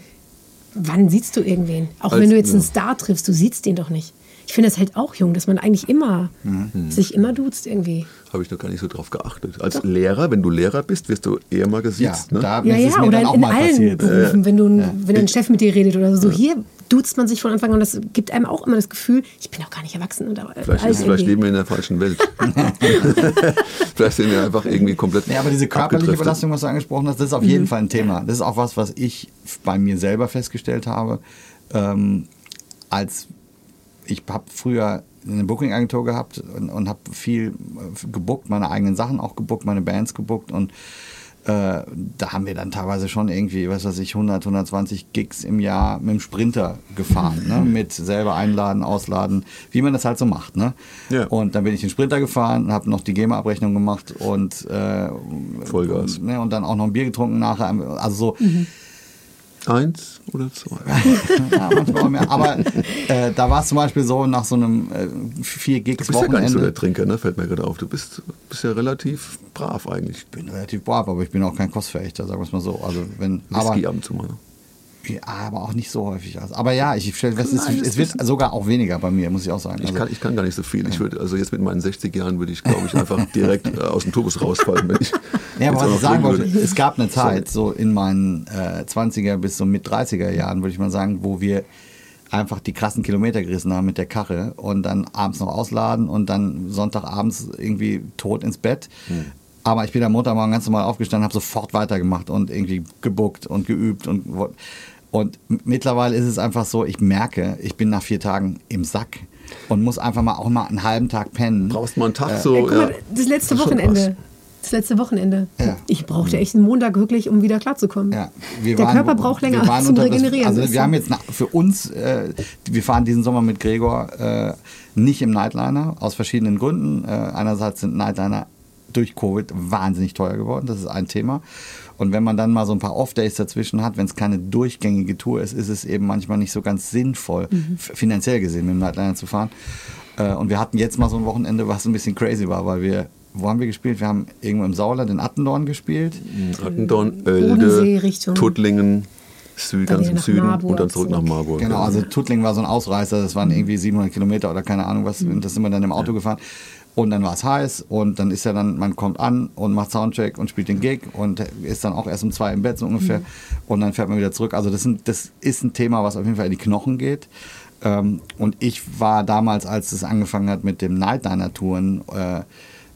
Wann siehst du irgendwen? Auch Als, wenn du jetzt ja. einen Star triffst, du siehst den doch nicht ich finde es halt auch jung, dass man eigentlich immer mhm. sich immer duzt irgendwie. Habe ich noch gar nicht so drauf geachtet. Als Doch. Lehrer, wenn du Lehrer bist, wirst du eher mal gesiezt. Ja, ne? ja, ja oder in, in allen passiert. Berufen, wenn, du, ja. wenn ein Chef mit dir redet oder so. Hier duzt man sich von Anfang an und das gibt einem auch immer das Gefühl, ich bin auch gar nicht erwachsen. Oder vielleicht, ist, vielleicht leben wir in der falschen Welt. vielleicht sind wir einfach irgendwie komplett. Ja, aber diese körperliche Belastung, was du angesprochen hast, das ist auf jeden mhm. Fall ein Thema. Das ist auch was, was ich bei mir selber festgestellt habe. Ähm, als ich habe früher eine Booking-Agentur gehabt und, und habe viel äh, gebuckt, meine eigenen Sachen auch gebuckt, meine Bands gebuckt und äh, da haben wir dann teilweise schon irgendwie, was weiß ich, 100, 120 Gigs im Jahr mit dem Sprinter gefahren, ne? mit selber einladen, ausladen, wie man das halt so macht. Ne? Ja. Und dann bin ich den Sprinter gefahren, habe noch die GEMA-Abrechnung gemacht und äh, Vollgas. Und, ne? und dann auch noch ein Bier getrunken nachher. Also so. Mhm Eins oder zwei. ja, manchmal auch mehr. Aber äh, da war es zum Beispiel so, nach so einem äh, vier Gigs Du bist Wochenende, ja gar nicht so der Trinker, ne? fällt mir gerade auf. Du bist, bist ja relativ brav eigentlich. Ich bin relativ brav, aber ich bin auch kein Kostverächter, sagen wir es mal so. Also wenn, Whisky ab und zu mal. Ja, aber auch nicht so häufig. Aber ja, ich stelle fest, es, es, wird sogar auch weniger bei mir, muss ich auch sagen. Ich, also, kann, ich kann gar nicht so viel. Ich würde, also jetzt mit meinen 60 Jahren würde ich, glaube ich, einfach direkt äh, aus dem Turbus rausfallen. Wenn ich ja, aber was ich sagen wollte, es gab eine Zeit, so in meinen äh, 20er bis so mit 30er Jahren, würde ich mal sagen, wo wir einfach die krassen Kilometer gerissen haben mit der Karre und dann abends noch ausladen und dann Sonntagabends irgendwie tot ins Bett. Hm. Aber ich bin am Montagmorgen ganz normal aufgestanden, habe sofort weitergemacht und irgendwie gebuckt und geübt und und mittlerweile ist es einfach so, ich merke, ich bin nach vier Tagen im Sack und muss einfach mal auch mal einen halben Tag pennen. Brauchst mal einen Tag äh, so. Ey, ja. mal, das letzte das Wochenende. Das letzte Wochenende. Ja. Ich brauchte echt einen Montag wirklich, um wieder klarzukommen. Ja. Der waren, Körper braucht länger zum Regenerieren. Das, also wir haben jetzt nach, für uns, äh, wir fahren diesen Sommer mit Gregor äh, nicht im Nightliner, aus verschiedenen Gründen. Äh, einerseits sind Nightliner durch Covid wahnsinnig teuer geworden. Das ist ein Thema. Und wenn man dann mal so ein paar Off-Days dazwischen hat, wenn es keine durchgängige Tour ist, ist es eben manchmal nicht so ganz sinnvoll, mhm. finanziell gesehen mit dem Nightliner zu fahren. Äh, und wir hatten jetzt mal so ein Wochenende, was ein bisschen crazy war, weil wir wo haben wir gespielt? Wir haben irgendwo im Sauerland in Attendorn gespielt. Mhm. Attendorn, Oelde, Tuttlingen. Süd, ganz im Süden Marburg und dann zurück, zurück, nach Marburg. Genau, also Tuttlingen war so ein Ausreißer, das waren irgendwie 700 Kilometer oder keine Ahnung was, mhm. das sind wir dann im Auto ja. gefahren. Und dann war es heiß und dann ist ja dann, man kommt an und macht Soundcheck und spielt den Gig und ist dann auch erst um zwei im Bett so ungefähr. Und dann fährt man wieder zurück. Also das, sind, das ist ein Thema, was auf jeden Fall in die Knochen geht. Ähm, und ich war damals, als es angefangen hat mit dem Nightliner-Touren, äh,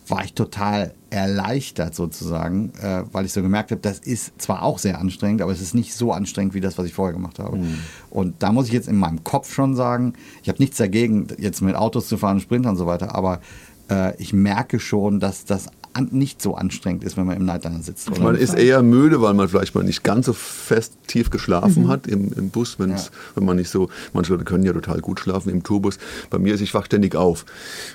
war ich total erleichtert sozusagen, äh, weil ich so gemerkt habe, das ist zwar auch sehr anstrengend, aber es ist nicht so anstrengend wie das, was ich vorher gemacht habe. Und da muss ich jetzt in meinem Kopf schon sagen, ich habe nichts dagegen, jetzt mit Autos zu fahren, Sprinter und so weiter, aber ich merke schon, dass das an, nicht so anstrengend ist, wenn man im Nightliner sitzt. Oder? Man ist eher müde, weil man vielleicht mal nicht ganz so fest tief geschlafen hat im, im Bus, Ja. wenn man nicht so, manche Leute können ja total gut schlafen im Tourbus. Bei mir ist, ich wach ständig auf.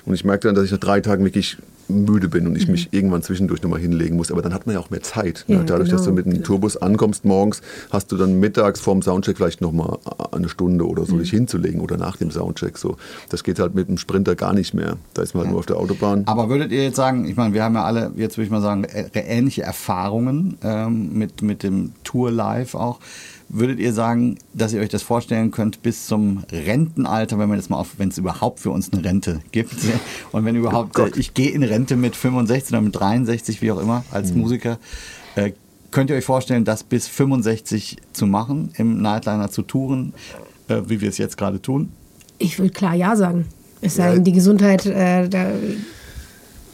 Und ich merke dann, dass ich nach drei Tagen wirklich müde bin und ich mich irgendwann zwischendurch nochmal hinlegen muss. Aber dann hat man ja auch mehr Zeit. Ja, ne? Dadurch, dass du genau, mit dem genau. Tourbus ankommst morgens, hast du dann mittags vorm Soundcheck vielleicht nochmal eine Stunde oder Mhm. so dich hinzulegen oder nach dem Soundcheck. So. Das geht halt mit dem Sprinter gar nicht mehr. Da ist man halt nur auf der Autobahn. Aber würdet ihr jetzt sagen, ich meine, wir haben ja alle, jetzt würde ich mal sagen, ähnliche Erfahrungen ähm, mit, mit dem Tour Live auch. Würdet ihr sagen, dass ihr euch das vorstellen könnt bis zum Rentenalter, wenn man das mal auf, wenn es überhaupt für uns eine Rente gibt und wenn überhaupt, Oh äh, ich gehe in Rente mit 65 oder mit 63, wie auch immer, als Musiker, äh, könnt ihr euch vorstellen, das bis 65 zu machen, im Nightliner zu touren, äh, wie wir es jetzt gerade tun? Ich würde klar Ja sagen. Es sei denn, die Gesundheit äh, da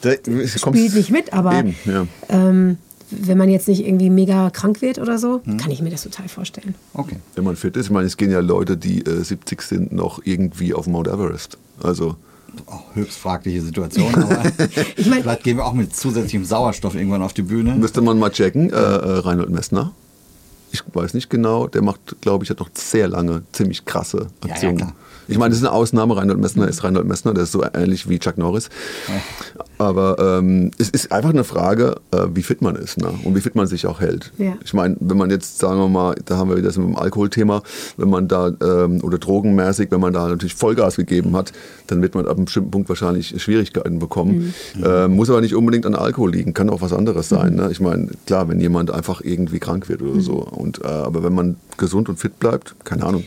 spielt nicht mit, aber Eben, ja. ähm, wenn man jetzt nicht irgendwie mega krank wird oder so, Hm. kann ich mir das total vorstellen. Okay. Wenn man fit ist, ich meine, es gehen ja Leute, die äh, 70 sind, noch irgendwie auf Mount Everest. Also, Auch höchst fragliche Situation, aber Ich mein- vielleicht gehen wir auch mit zusätzlichem Sauerstoff irgendwann auf die Bühne. müsste man mal checken. Äh, äh, Reinhold Messner. Ich weiß nicht genau, der macht, glaube ich, hat noch sehr lange ziemlich krasse Ja, ja, Aktionen. klar. Ich meine, das ist eine Ausnahme. Reinhold Messner ist Reinhold Messner, der ist so ähnlich wie Chuck Norris. Aber ähm, es ist einfach eine Frage, äh, wie fit man ist ne? und wie fit man sich auch hält. Ja. Ich meine, wenn man jetzt, sagen wir mal, da haben wir wieder das mit dem Alkoholthema, wenn man da, ähm, oder drogenmäßig, wenn man da natürlich Vollgas gegeben hat, dann wird man ab einem bestimmten Punkt wahrscheinlich Schwierigkeiten bekommen. Äh, muss aber nicht unbedingt an Alkohol liegen, kann auch was anderes sein. Ne? Ich meine, klar, wenn jemand einfach irgendwie krank wird oder so. Und, äh, aber wenn man gesund und fit bleibt, keine Ahnung.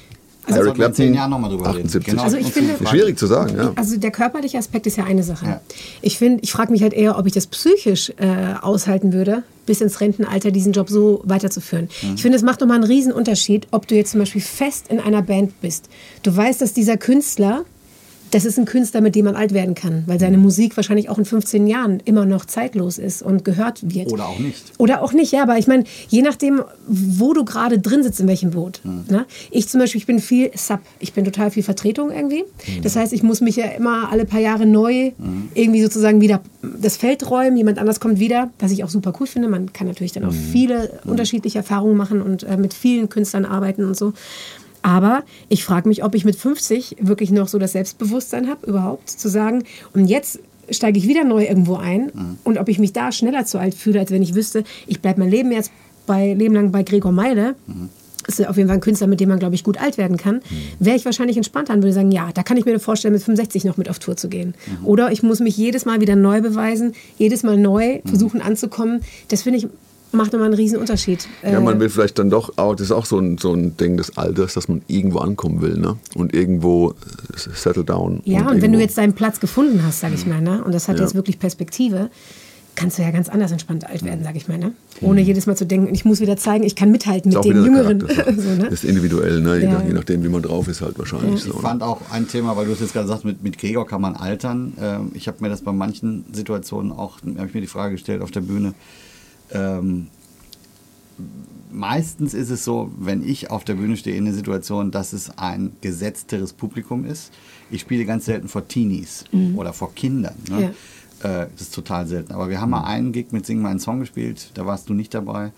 Also sollten wir in zehn Jahren noch mal drüber reden. 78. Genau. Also ich finde- Schwierig zu sagen, ja. Also der körperliche Aspekt ist ja eine Sache. Ja. Ich finde, ich frage mich halt eher, ob ich das psychisch äh, aushalten würde, bis ins Rentenalter diesen Job so weiterzuführen. Mhm. Ich finde, es macht nochmal einen riesen Unterschied, ob du jetzt zum Beispiel fest in einer Band bist. Du weißt, dass dieser Künstler, das ist ein Künstler, mit dem man alt werden kann, weil seine Musik wahrscheinlich auch in 15 Jahren immer noch zeitlos ist und gehört wird. Oder auch nicht. Oder auch nicht, ja, aber ich meine, je nachdem, wo du gerade drin sitzt, in welchem Boot. Hm. Ne? Ich zum Beispiel, ich bin viel Sub, ich bin total viel Vertretung irgendwie. Hm. Das heißt, ich muss mich ja immer alle paar Jahre neu irgendwie sozusagen wieder das Feld räumen, jemand anders kommt wieder, was ich auch super cool finde. Man kann natürlich dann auch Hm. viele unterschiedliche Erfahrungen machen und äh, mit vielen Künstlern arbeiten und so. Aber ich frage mich, ob ich mit 50 wirklich noch so das Selbstbewusstsein habe, überhaupt zu sagen, und jetzt steige ich wieder neu irgendwo ein und ob ich mich da schneller zu alt fühle, als wenn ich wüsste, ich bleibe mein Leben jetzt bei, Leben lang bei Gregor Meile. Ist auf jeden Fall ein Künstler, mit dem man, glaube ich, gut alt werden kann. Wäre ich wahrscheinlich entspannter und würde sagen, ja, da kann ich mir vorstellen, mit 65 noch mit auf Tour zu gehen. Oder ich muss mich jedes Mal wieder neu beweisen, jedes Mal neu versuchen anzukommen. Das finde ich, macht nochmal einen riesen Unterschied. Ja, Äh, man will vielleicht dann doch, auch, das ist auch so ein, so ein Ding des Alters, dass man irgendwo ankommen will, ne? Und irgendwo äh, settle down. Ja, und, wenn irgendwo- du jetzt deinen Platz gefunden hast, sage ich mal, ne? und das hat Ja. jetzt wirklich Perspektive, kannst du ja ganz anders entspannt alt werden, sage ich mal. Ne? Ohne jedes Mal zu denken, ich muss wieder zeigen, ich kann mithalten mit den Jüngeren. So, ne? Das ist individuell, ne? Je, Ja. je nachdem, wie man drauf ist, halt wahrscheinlich. Ja. So, Ich fand auch ein Thema, weil du es jetzt gerade sagst, mit, mit Gregor kann man altern. Ähm, ich habe mir das bei manchen Situationen auch, habe ich mir die Frage gestellt auf der Bühne. Ähm, meistens ist es so, wenn ich auf der Bühne stehe in der Situation, dass es ein gesetzteres Publikum ist. Ich spiele ganz selten vor Teenies oder vor Kindern. Ne? Äh, das ist total selten. Aber wir haben mal einen Gig mit Sing meinen Song gespielt, da warst du nicht dabei.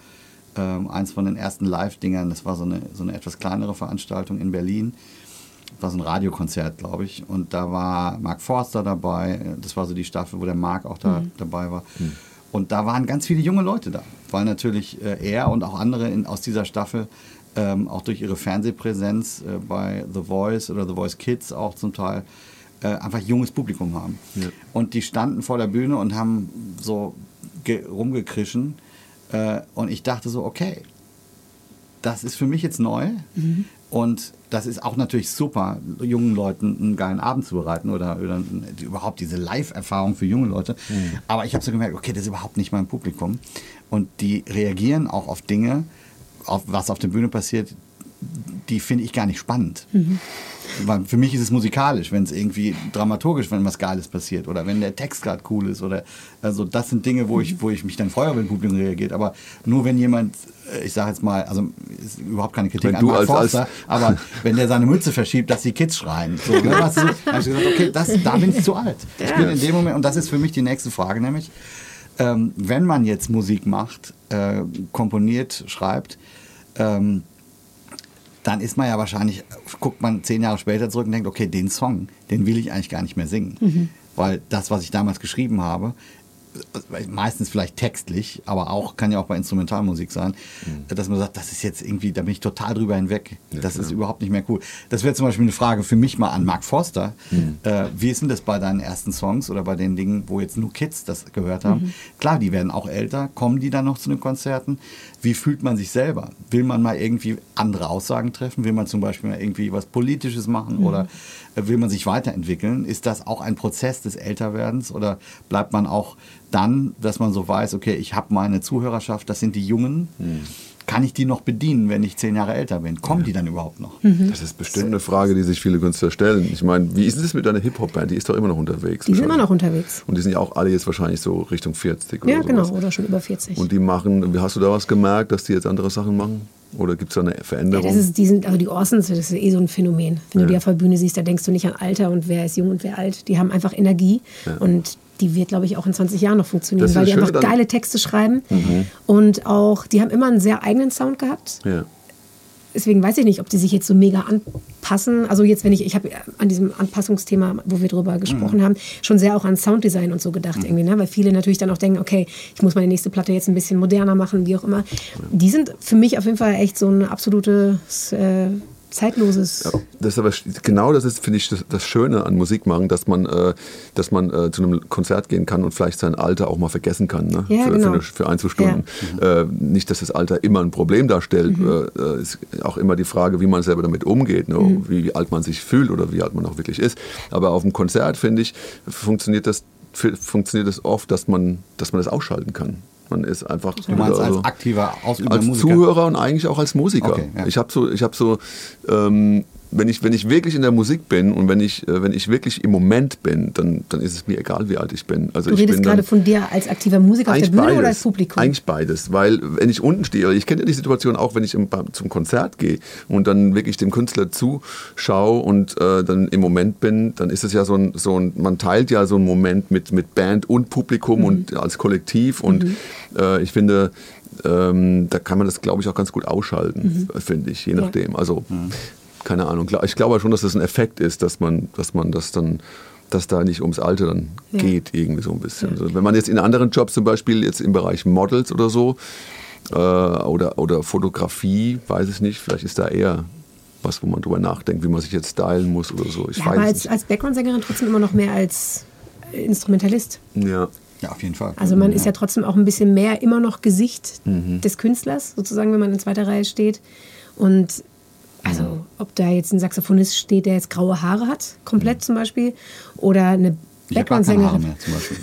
Ähm, eins von den ersten Live-Dingern, das war so eine, so eine etwas kleinere Veranstaltung in Berlin. Das war so ein Radiokonzert, glaube ich. Und da war Mark Forster dabei. Das war so die Staffel, wo der Mark auch da dabei war. Und da waren ganz viele junge Leute da, weil natürlich äh, er und auch andere in, aus dieser Staffel ähm, auch durch ihre Fernsehpräsenz äh, bei The Voice oder The Voice Kids auch zum Teil äh, einfach junges Publikum haben. Und die standen vor der Bühne und haben so ge- rumgekrischen. Äh, und ich dachte so, okay, das ist für mich jetzt neu. Und das ist auch natürlich super, jungen Leuten einen geilen Abend zu bereiten oder, oder überhaupt diese Live-Erfahrung für junge Leute. Mhm. Aber ich habe so gemerkt, okay, das ist überhaupt nicht mein Publikum. Und die reagieren auch auf Dinge, auf was auf der Bühne passiert, die finde ich gar nicht spannend. Mhm. Weil für mich ist es musikalisch, wenn es irgendwie dramaturgisch, wenn was Geiles passiert oder wenn der Text gerade cool ist oder also das sind Dinge, wo ich, wo ich mich dann freue, wenn Publikum reagiert. Aber nur wenn jemand, äh, ich sage jetzt mal, also ist überhaupt keine Kritik wenn an Mark Forster, aber wenn der seine Mütze verschiebt, dass die Kids schreien. So, ne, weißt du, habe ich gesagt, okay, das, da bin ich zu alt. Ich bin in dem Moment, und das ist für mich die nächste Frage, nämlich, ähm, wenn man jetzt Musik macht, äh, komponiert, schreibt, ähm, dann ist man ja wahrscheinlich, guckt man zehn Jahre später zurück und denkt, okay, den Song, den will ich eigentlich gar nicht mehr singen. Mhm. Weil das, was ich damals geschrieben habe, meistens vielleicht textlich, aber auch kann ja auch bei Instrumentalmusik sein, mhm. dass man sagt, das ist jetzt irgendwie, da bin ich total drüber hinweg. Ja, das ist überhaupt nicht mehr cool. Das wäre zum Beispiel eine Frage für mich mal an Mark Forster. Mhm. Äh, wie ist denn das bei deinen ersten Songs oder bei den Dingen, wo jetzt nur Kids das gehört haben? Mhm. Klar, die werden auch älter. Kommen die dann noch zu den Konzerten? Wie fühlt man sich selber? Will man mal irgendwie andere Aussagen treffen? Will man zum Beispiel mal irgendwie was Politisches machen mhm. oder will man sich weiterentwickeln? Ist das auch ein Prozess des Älterwerdens oder bleibt man auch dann, dass man so weiß, okay, ich habe meine Zuhörerschaft, das sind die Jungen. Mhm. Kann ich die noch bedienen, wenn ich zehn Jahre älter bin? Kommen ja. die dann überhaupt noch? Mhm. Das ist bestimmt eine Frage, die sich viele Künstler stellen. Ich meine, wie ist es mit deiner Hip-Hop-Band? Die ist doch immer noch unterwegs. Die sind immer noch unterwegs. Und die sind ja auch alle jetzt wahrscheinlich so Richtung 40 oder Ja, genau, oder schon über 40. Und die machen, hast du da was gemerkt, dass die jetzt andere Sachen machen? Oder gibt es da eine Veränderung? Ja, das ist, die sind, also die Orsons, das ist eh so ein Phänomen. Wenn ja. du die auf der Bühne siehst, da denkst du nicht an Alter und wer ist jung und wer alt. Die haben einfach Energie ja. und die wird, glaube ich, auch in 20 Jahren noch funktionieren, weil die einfach geile Texte schreiben mhm. und auch, die haben immer einen sehr eigenen Sound gehabt. Ja. Deswegen weiß ich nicht, ob die sich jetzt so mega anpassen. Also jetzt, wenn ich, ich habe an diesem Anpassungsthema, wo wir drüber gesprochen mhm. haben, schon sehr auch an Sounddesign und so gedacht mhm. irgendwie, ne? weil viele natürlich dann auch denken, okay, ich muss meine nächste Platte jetzt ein bisschen moderner machen, wie auch immer. Die sind für mich auf jeden Fall echt so ein absolutes äh, zeitloses. Ja, das aber genau das ist, finde ich, das, das, Schöne an Musik machen, dass man, äh, dass man äh, zu einem Konzert gehen kann und vielleicht sein Alter auch mal vergessen kann. Ne? Ja, für, genau. für, eine, für ein, zwei Stunden. Ja. Äh, nicht, dass das Alter immer ein Problem darstellt. Mhm. Äh, äh, ist auch immer die Frage, wie man selber damit umgeht, ne? mhm. wie alt man sich fühlt oder wie alt man auch wirklich ist. Aber auf dem Konzert, finde ich, funktioniert das funktioniert es das oft, dass man, dass man das ausschalten kann. Man ist einfach. Du meinst also, als aktiver Ausüber Als Musiker? Zuhörer und eigentlich auch als Musiker. Okay, ja. Ich habe so, ich habe so ähm, wenn ich, wenn ich wirklich in der Musik bin und wenn ich, äh, wenn ich wirklich im Moment bin, dann, dann ist es mir egal, wie alt ich bin. Also du redest gerade von dir als aktiver Musiker auf der Bühne beides, oder als Publikum? Eigentlich beides, weil wenn ich unten stehe, ich kenne ja die Situation auch, wenn ich im, zum Konzert gehe und dann wirklich dem Künstler zuschaue und äh, dann im Moment bin, dann ist es ja so ein, so ein, man teilt ja so einen Moment mit, mit Band und Publikum mhm. und als Kollektiv und mhm. äh, ich finde, ähm, da kann man das, glaube ich, auch ganz gut ausschalten, mhm. finde ich, je nachdem. Ja. Also mhm keine Ahnung. Ich glaube schon, dass das ein Effekt ist, dass man, dass man das dann dass da nicht ums Alter dann ja. geht, irgendwie so ein bisschen. Ja. Also wenn man jetzt in anderen Jobs zum Beispiel jetzt im Bereich Models oder so äh, oder, oder Fotografie, weiß ich nicht, vielleicht ist da eher was, wo man drüber nachdenkt, wie man sich jetzt stylen muss oder so. Ich ja, weiß aber als, als Background-Sängerin trotzdem immer noch mehr als Instrumentalist. Ja. Ja, auf jeden Fall. Also man ist ja trotzdem auch ein bisschen mehr immer noch Gesicht mhm. des Künstlers, sozusagen, wenn man in zweiter Reihe steht. Und also ob da jetzt ein Saxophonist steht, der jetzt graue Haare hat, komplett mhm. zum Beispiel, oder eine Background-Sängerin. zum Beispiel.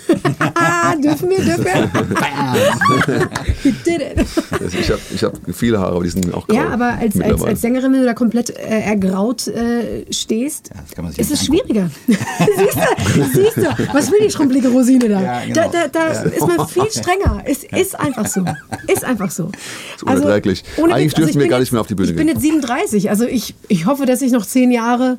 dürfen wir, dürfen wir? You did it. ich habe ich hab viele Haare, aber die sind auch grau. Ja, aber als, als, als Sängerin, wenn du da komplett äh, ergraut äh, stehst, ja, ist es schwieriger. siehst, du, siehst du, was will die schrumpelige Rosine da? Ja, genau. Da, da, da ja. ist man viel strenger. Es ist einfach so. Ist einfach so. Ist also, unerträglich. Eigentlich also dürfen wir gar nicht mehr auf die Bühne gehen. Ich bin jetzt 37, also ich, ich hoffe, dass ich noch zehn Jahre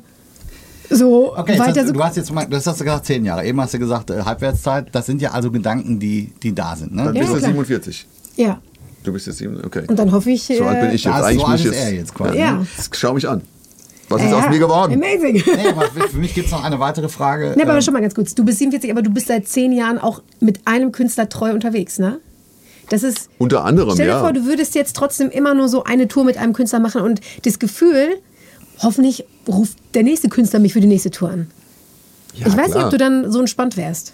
so okay, weiter. so du hast jetzt du hast gesagt zehn Jahre. Eben hast du gesagt äh, Halbwertszeit. Das sind ja also Gedanken, die, die da sind. Ne? Dann bist du 47. Ja. Du bist jetzt 7, okay. Und dann hoffe ich. So alt bin ich jetzt. Ja, Eigentlich so alt ist er jetzt quasi. Ja. Ne? Schau mich an. Was ist ja, aus mir geworden? Amazing. Nee, aber für mich gibt es noch eine weitere Frage. Nee, aber ähm, schon mal ganz kurz. Du bist 47, aber du bist seit zehn Jahren auch mit einem Künstler treu unterwegs, ne? Das ist. Unter anderem, stell dir ja. vor, du würdest jetzt trotzdem immer nur so eine Tour mit einem Künstler machen und das Gefühl, hoffentlich ruft der nächste Künstler mich für die nächste Tour an. Ja, ich weiß klar. nicht, ob du dann so entspannt wärst.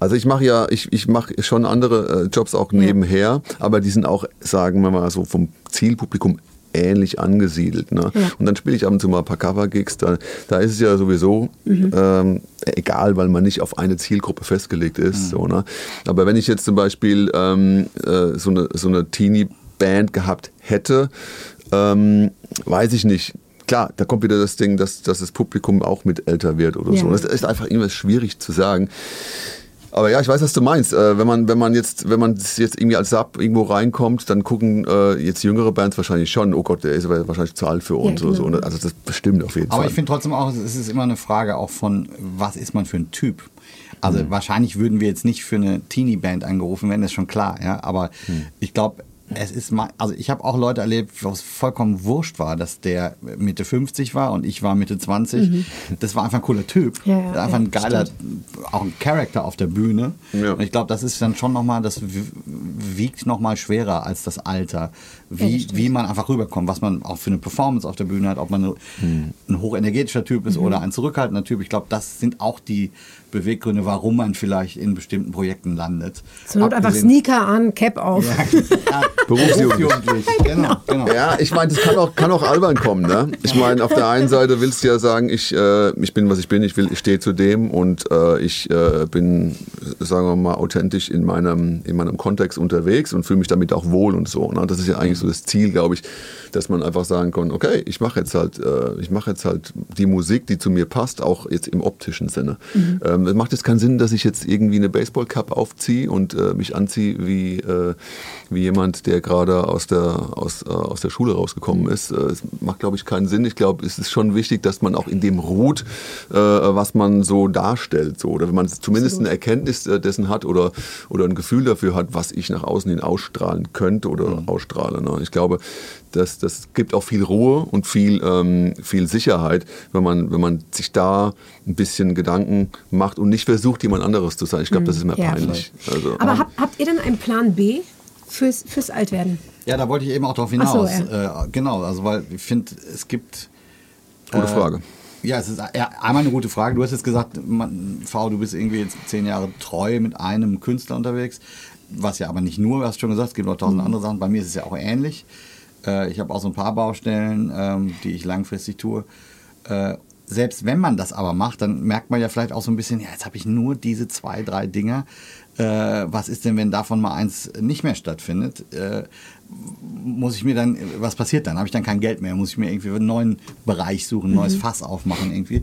Also ich mache ja, ich, ich mache schon andere äh, Jobs auch nebenher, ja. aber die sind auch, sagen wir mal so vom Zielpublikum ähnlich angesiedelt. Ne? Ja. Und dann spiele ich ab und zu mal ein paar Cover-Gigs, da, da ist es ja sowieso Mhm. ähm, egal, weil man nicht auf eine Zielgruppe festgelegt ist. So, ne? Aber wenn ich jetzt zum Beispiel ähm, äh, so eine, so eine Teenie-Band gehabt hätte, ähm, weiß ich nicht. Klar, da kommt wieder das Ding, dass, dass das Publikum auch mit älter wird oder Ja. so. Das ist einfach irgendwas schwierig zu sagen. Aber ja, ich weiß, was du meinst. Äh, wenn man, wenn man jetzt, wenn man das jetzt irgendwie als Sub irgendwo reinkommt, dann gucken äh, jetzt jüngere Bands wahrscheinlich schon, oh Gott, der ist aber wahrscheinlich zu alt für uns Ja, oder so. genau. Ne? Also das bestimmt auf jeden Aber Fall. ich finde trotzdem auch, es ist immer eine Frage auch von, was ist man für ein Typ? Also Mhm. wahrscheinlich würden wir jetzt nicht für eine Teenie-Band angerufen werden, das ist schon klar, ja. Aber Mhm. ich glaube, es ist mal, also ich habe auch Leute erlebt, wo es vollkommen wurscht war, dass der Mitte 50 war und ich war Mitte 20. Das war einfach ein cooler Typ. Mhm. Ja, ja, einfach ein geiler, auch ein Charakter auf der Bühne. Ja. Und ich glaube, das ist dann schon nochmal, das wiegt nochmal schwerer als das Alter. Ja, Wie, stimmt. wie man einfach rüberkommt, was man auch für eine Performance auf der Bühne hat, ob man ein, ein hochenergetischer Typ ist oder ein zurückhaltender Typ. Ich glaube, das sind auch die Beweggründe, warum man vielleicht in bestimmten Projekten landet. Zur Not einfach Sneaker an, Cap auf. Ja, ja, Berufsjugendlich. berufsjugendlich. Genau, genau. Ja, ich meine, das kann auch, kann auch albern kommen. Ne? Ich meine, auf der einen Seite willst du ja sagen, ich, äh, ich bin, was ich bin, ich, will, ich stehe zu dem und äh, ich äh, bin, sagen wir mal, authentisch in meinem, in meinem Kontext unterwegs und fühle mich damit auch wohl und so. Ne? Das ist ja eigentlich so das Ziel, glaube ich, dass man einfach sagen kann, okay, ich mache jetzt halt, äh, ich mache jetzt halt die Musik, die zu mir passt, auch jetzt im optischen Sinne. Ähm, es macht jetzt keinen Sinn, dass ich jetzt irgendwie eine Baseballcap aufziehe und äh, mich anziehe wie, äh, wie jemand, der gerade aus der, aus, äh, aus der Schule rausgekommen ist. Äh, es macht, glaube ich, keinen Sinn. Ich glaube, es ist schon wichtig, dass man auch in dem ruht, äh, was man so darstellt. So. Oder wenn man zumindest eine Erkenntnis dessen hat oder, oder ein Gefühl dafür hat, was ich nach außen hin ausstrahlen könnte oder ausstrahle. Ne? Ich glaube, das, das gibt auch viel Ruhe und viel, ähm, viel Sicherheit, wenn man, wenn man sich da ein bisschen Gedanken macht und nicht versucht, jemand anderes zu sein. Ich glaube, das ist mir Ja, peinlich. Also, Aber habt, habt ihr denn einen Plan B fürs, fürs Altwerden? Ja, da wollte ich eben auch drauf Ach so, hinaus. äh, genau, also weil ich finde, es gibt. Gute äh, Frage. Ja, es ist ja, einmal eine gute Frage. Du hast jetzt gesagt, man, V, du bist irgendwie jetzt zehn Jahre treu mit einem Künstler unterwegs. Was ja aber nicht nur, du hast schon gesagt, es gibt noch tausend Mhm. andere Sachen. Bei mir ist es ja auch ähnlich. Äh, ich habe auch so ein paar Baustellen, ähm, die ich langfristig tue. Äh, selbst wenn man das aber macht, dann merkt man ja vielleicht auch so ein bisschen, ja, jetzt habe ich nur diese zwei, drei Dinger. Äh, was ist denn, wenn davon mal eins nicht mehr stattfindet? Äh, muss ich mir dann, was passiert dann? Habe ich dann kein Geld mehr? Muss ich mir irgendwie einen neuen Bereich suchen, ein neues Fass aufmachen irgendwie?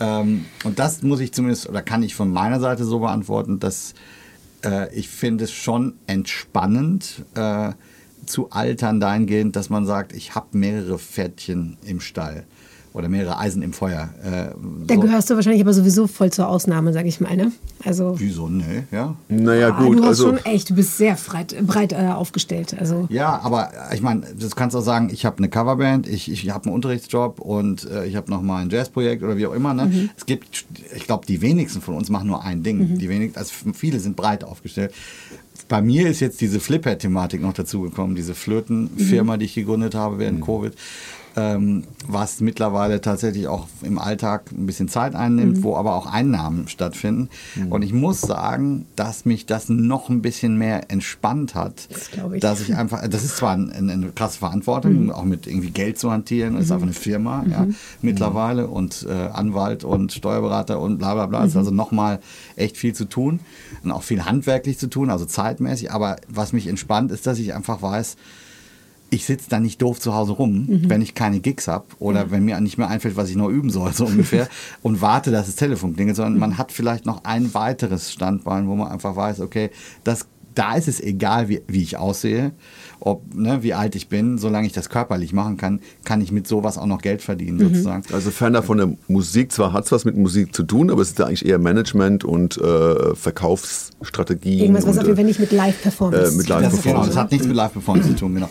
Ähm, und das muss ich zumindest, oder kann ich von meiner Seite so beantworten, dass äh, ich finde es schon entspannend äh, zu altern dahingehend, dass man sagt, ich habe mehrere Pferdchen im Stall oder mehrere Eisen im Feuer. Äh, Da so- gehörst du wahrscheinlich aber sowieso voll zur Ausnahme, sag ich mal. Ne? Also, Wieso? Nee, ja. Naja, ah, gut. du hast Also, schon echt, du bist sehr breit, breit äh, aufgestellt. Also, Ja, aber ich meine, das kannst du auch sagen, ich habe eine Coverband, ich, ich habe einen Unterrichtsjob und äh, ich habe noch mal ein Jazzprojekt oder wie auch immer. Ne? Mhm. Es gibt, ich glaube, die wenigsten von uns machen nur ein Ding. Die wenig, also viele sind breit aufgestellt. Bei mir ist jetzt diese Fliphead-Thematik noch dazugekommen, diese Flötenfirma, Mhm. die ich gegründet habe während Covid. Ähm, was mittlerweile tatsächlich auch im Alltag ein bisschen Zeit einnimmt, Mhm. wo aber auch Einnahmen stattfinden. Und ich muss sagen, dass mich das noch ein bisschen mehr entspannt hat, Das ich. dass ich einfach, das ist zwar ein, ein, eine krasse Verantwortung, auch mit irgendwie Geld zu hantieren, das ist einfach eine Firma ja, mittlerweile und äh, Anwalt und Steuerberater und bla bla bla. Es ist also nochmal echt viel zu tun und auch viel handwerklich zu tun, also zeitmäßig. Aber was mich entspannt, ist, dass ich einfach weiß, ich sitze da nicht doof zu Hause rum, wenn ich keine Gigs habe oder wenn mir nicht mehr einfällt, was ich noch üben soll, so ungefähr, und warte, dass das Telefon klingelt, sondern man hat vielleicht noch ein weiteres Standbein, wo man einfach weiß, okay, das, da ist es egal, wie, wie ich aussehe, ob, ne, wie alt ich bin, solange ich das körperlich machen kann, kann ich mit sowas auch noch Geld verdienen, sozusagen. also ferner von der Musik, zwar hat es was mit Musik zu tun, aber es ist ja eigentlich eher Management und äh, Verkaufsstrategien. irgendwas, was und, auf jeden Fall nicht mit Live-Performance äh, mit zu tun Das, hat. genau, das hat nichts mit Live-Performance zu tun, genau.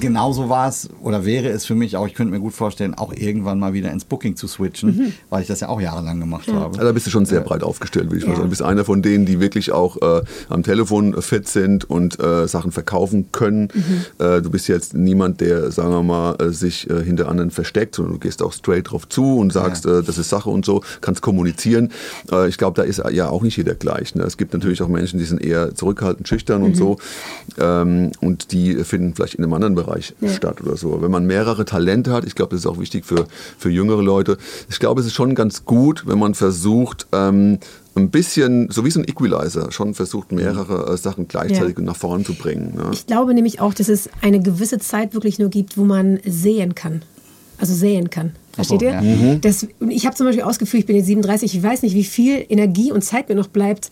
Genauso war es oder wäre es für mich auch, ich könnte mir gut vorstellen, auch irgendwann mal wieder ins Booking zu switchen, weil ich das ja auch jahrelang gemacht habe. Also da bist du schon sehr breit aufgestellt, würde ich mal Ja. sagen. Du bist einer von denen, die wirklich auch äh, am Telefon fit fit sind und äh, Sachen verkaufen können. Mhm. Äh, du bist jetzt niemand, der, sagen wir mal, äh, sich äh, hinter anderen versteckt, sondern du gehst auch straight drauf zu und sagst, ja. Äh, das ist Sache und so, kannst kommunizieren. Äh, ich glaube, da ist ja auch nicht jeder gleich. Ne? Es gibt natürlich auch Menschen, die sind eher zurückhaltend, schüchtern mhm. und so. Ähm, und die finden vielleicht in einem anderen Bereich ja. statt oder so. Wenn man mehrere Talente hat, ich glaube, das ist auch wichtig für, für jüngere Leute. Ich glaube, es ist schon ganz gut, wenn man versucht, ähm, ein bisschen, so wie so ein Equalizer, schon versucht, mehrere äh, Sachen gleichzeitig ja. nach vorne zu bringen. Ja. Ich glaube nämlich auch, dass es eine gewisse Zeit wirklich nur gibt, wo man sehen kann. Also sehen kann. Versteht ihr? Ja. Mhm. Das, ich habe zum Beispiel ausgeführt, ich bin jetzt 37, ich weiß nicht, wie viel Energie und Zeit mir noch bleibt,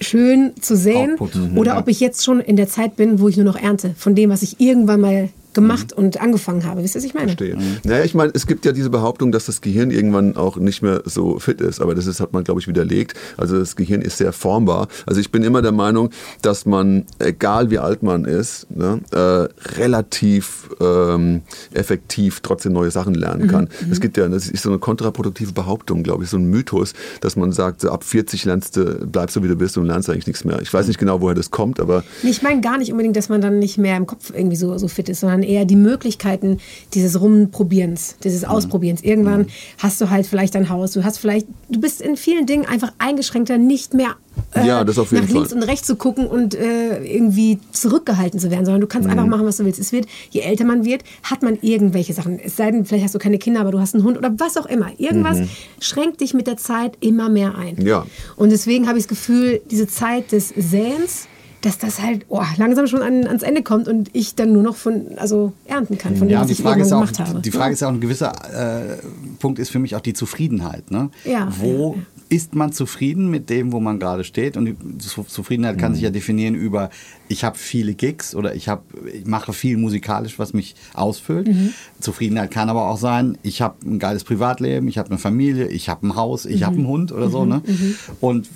schön zu sehen. Output, mhm. oder ob ich jetzt schon in der Zeit bin, wo ich nur noch ernte von dem, was ich irgendwann mal gemacht mhm. und angefangen habe. Wisst ihr, was ich meine? Verstehe. Mhm. Naja, ich meine, es gibt ja diese Behauptung, dass das Gehirn irgendwann auch nicht mehr so fit ist, aber das ist, hat man, glaube ich, widerlegt. Also das Gehirn ist sehr formbar. Also ich bin immer der Meinung, dass man, egal wie alt man ist, ne, äh, relativ ähm, effektiv trotzdem neue Sachen lernen kann. Mhm. Es gibt ja, das ist so eine kontraproduktive Behauptung, glaube ich, so ein Mythos, dass man sagt, so ab 40 lernst du, bleibst du wie du bist und lernst eigentlich nichts mehr. Ich weiß nicht genau, woher das kommt, aber... Ich meine gar nicht unbedingt, dass man dann nicht mehr im Kopf irgendwie so, so fit ist, sondern sondern eher die Möglichkeiten dieses Rumprobierens, dieses mhm. Ausprobierens. Irgendwann mhm. hast du halt vielleicht ein Haus, du hast vielleicht, du bist in vielen Dingen einfach eingeschränkter, nicht mehr äh, ja, das auf jeden nach links Fall. und rechts zu gucken und äh, irgendwie zurückgehalten zu werden, sondern du kannst mhm. einfach machen, was du willst. Es wird, je älter man wird, hat man irgendwelche Sachen. Es sei denn, vielleicht hast du keine Kinder, aber du hast einen Hund oder was auch immer. Irgendwas mhm. schränkt dich mit der Zeit immer mehr ein. Ja. Und deswegen habe ich das Gefühl, diese Zeit des Säens dass das halt oh, langsam schon an, ans Ende kommt und ich dann nur noch von, also ernten kann von ja, dem, was ich Frage gemacht auch, habe. Die Frage ist ja auch ein gewisser äh, Punkt ist für mich auch die Zufriedenheit. Ne? Ja, Wo ja, ist man zufrieden mit dem, wo man gerade steht? Und Zufriedenheit kann mhm. sich ja definieren über, ich habe viele Gigs oder ich, hab, ich mache viel musikalisch, was mich ausfüllt. Mhm. Zufriedenheit kann aber auch sein, ich habe ein geiles Privatleben, ich habe eine Familie, ich habe ein Haus, ich mhm. habe einen Hund oder so. Mhm. Ne? Mhm. Und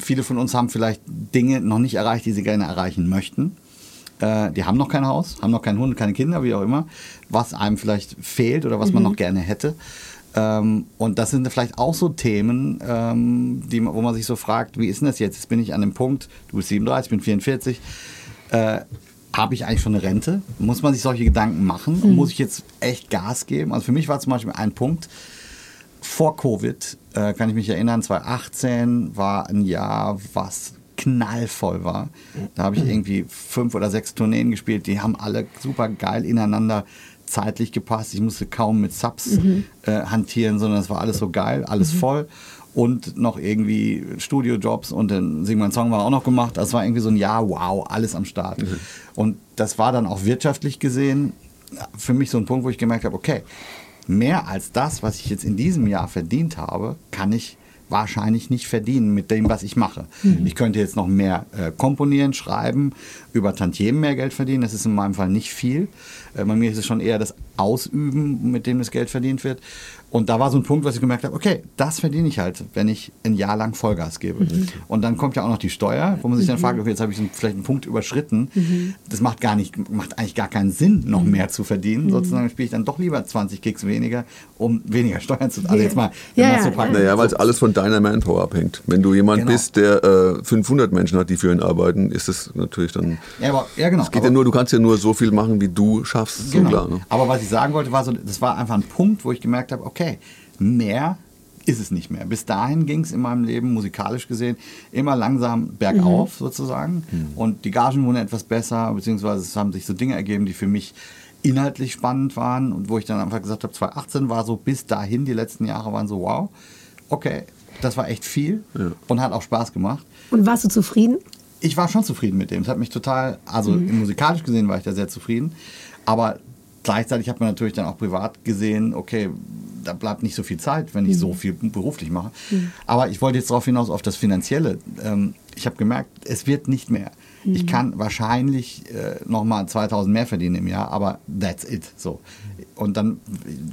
viele von uns haben vielleicht Dinge noch nicht erreicht, die sie gerne erreichen möchten. Äh, die haben noch kein Haus, haben noch keinen Hund, keine Kinder, wie auch immer, was einem vielleicht fehlt oder was man mhm. noch gerne hätte. Ähm, und das sind vielleicht auch so Themen, ähm, die, wo man sich so fragt, wie ist denn das jetzt? Jetzt bin ich an dem Punkt, du bist 37, ich bin 44. Äh, habe ich eigentlich schon eine Rente? Muss man sich solche Gedanken machen? Mhm. Muss ich jetzt echt Gas geben? Also für mich war zum Beispiel ein Punkt, vor Covid, äh, kann ich mich erinnern, 2018 war ein Jahr, was knallvoll war. Da habe ich irgendwie fünf oder sechs Tourneen gespielt, die haben alle super geil ineinander zeitlich gepasst. Ich musste kaum mit Subs mhm. äh, hantieren, sondern es war alles so geil, alles mhm. voll. Und noch irgendwie Studiojobs und den Sing Song war auch noch gemacht. Das war irgendwie so ein Jahr, wow, alles am Start. Mhm. Und das war dann auch wirtschaftlich gesehen für mich so ein Punkt, wo ich gemerkt habe, okay, mehr als das, was ich jetzt in diesem Jahr verdient habe, kann ich wahrscheinlich nicht verdienen mit dem, was ich mache. Mhm. Ich könnte jetzt noch mehr äh, komponieren, schreiben, über Tantiemen mehr Geld verdienen. Das ist in meinem Fall nicht viel. Äh, bei mir ist es schon eher das Ausüben, mit dem das Geld verdient wird. Und da war so ein Punkt, was ich gemerkt habe, okay, das verdiene ich halt, wenn ich ein Jahr lang Vollgas gebe. Mhm. Und dann kommt ja auch noch die Steuer, wo man sich dann mhm. fragt, okay, jetzt habe ich vielleicht einen Punkt überschritten. Mhm. Das macht gar nicht, macht eigentlich gar keinen Sinn, noch mhm. mehr zu verdienen. Mhm. Sozusagen spiele ich dann doch lieber 20 Kicks weniger, um weniger Steuern zu zahlen. Also jetzt mal, ja, ja, so ja. Naja, weil es alles von deiner Manpower abhängt. Wenn du jemand genau. bist, der äh, 500 Menschen hat, die für ihn arbeiten, ist es natürlich dann... Ja, aber, ja genau. Es geht aber, ja nur, du kannst ja nur so viel machen, wie du schaffst. Genau. So klar, ne? Aber was ich sagen wollte, war so, das war einfach ein Punkt, wo ich gemerkt habe, okay, mehr ist es nicht mehr. Bis dahin ging es in meinem Leben, musikalisch gesehen, immer langsam bergauf mhm. sozusagen. Mhm. Und die Gagen wurden etwas besser, beziehungsweise es haben sich so Dinge ergeben, die für mich inhaltlich spannend waren und wo ich dann einfach gesagt habe, 2018 war so bis dahin, die letzten Jahre waren so, wow, okay, das war echt viel ja. und hat auch Spaß gemacht. Und warst du zufrieden? Ich war schon zufrieden mit dem. Es hat mich total, also mhm. musikalisch gesehen war ich da sehr zufrieden. Aber gleichzeitig hat man natürlich dann auch privat gesehen, okay, da bleibt nicht so viel Zeit, wenn ich mhm. so viel beruflich mache. Mhm. Aber ich wollte jetzt darauf hinaus, auf das Finanzielle. Ähm, ich habe gemerkt, es wird nicht mehr. Mhm. Ich kann wahrscheinlich äh, nochmal 2000 mehr verdienen im Jahr, aber that's it. So. Und dann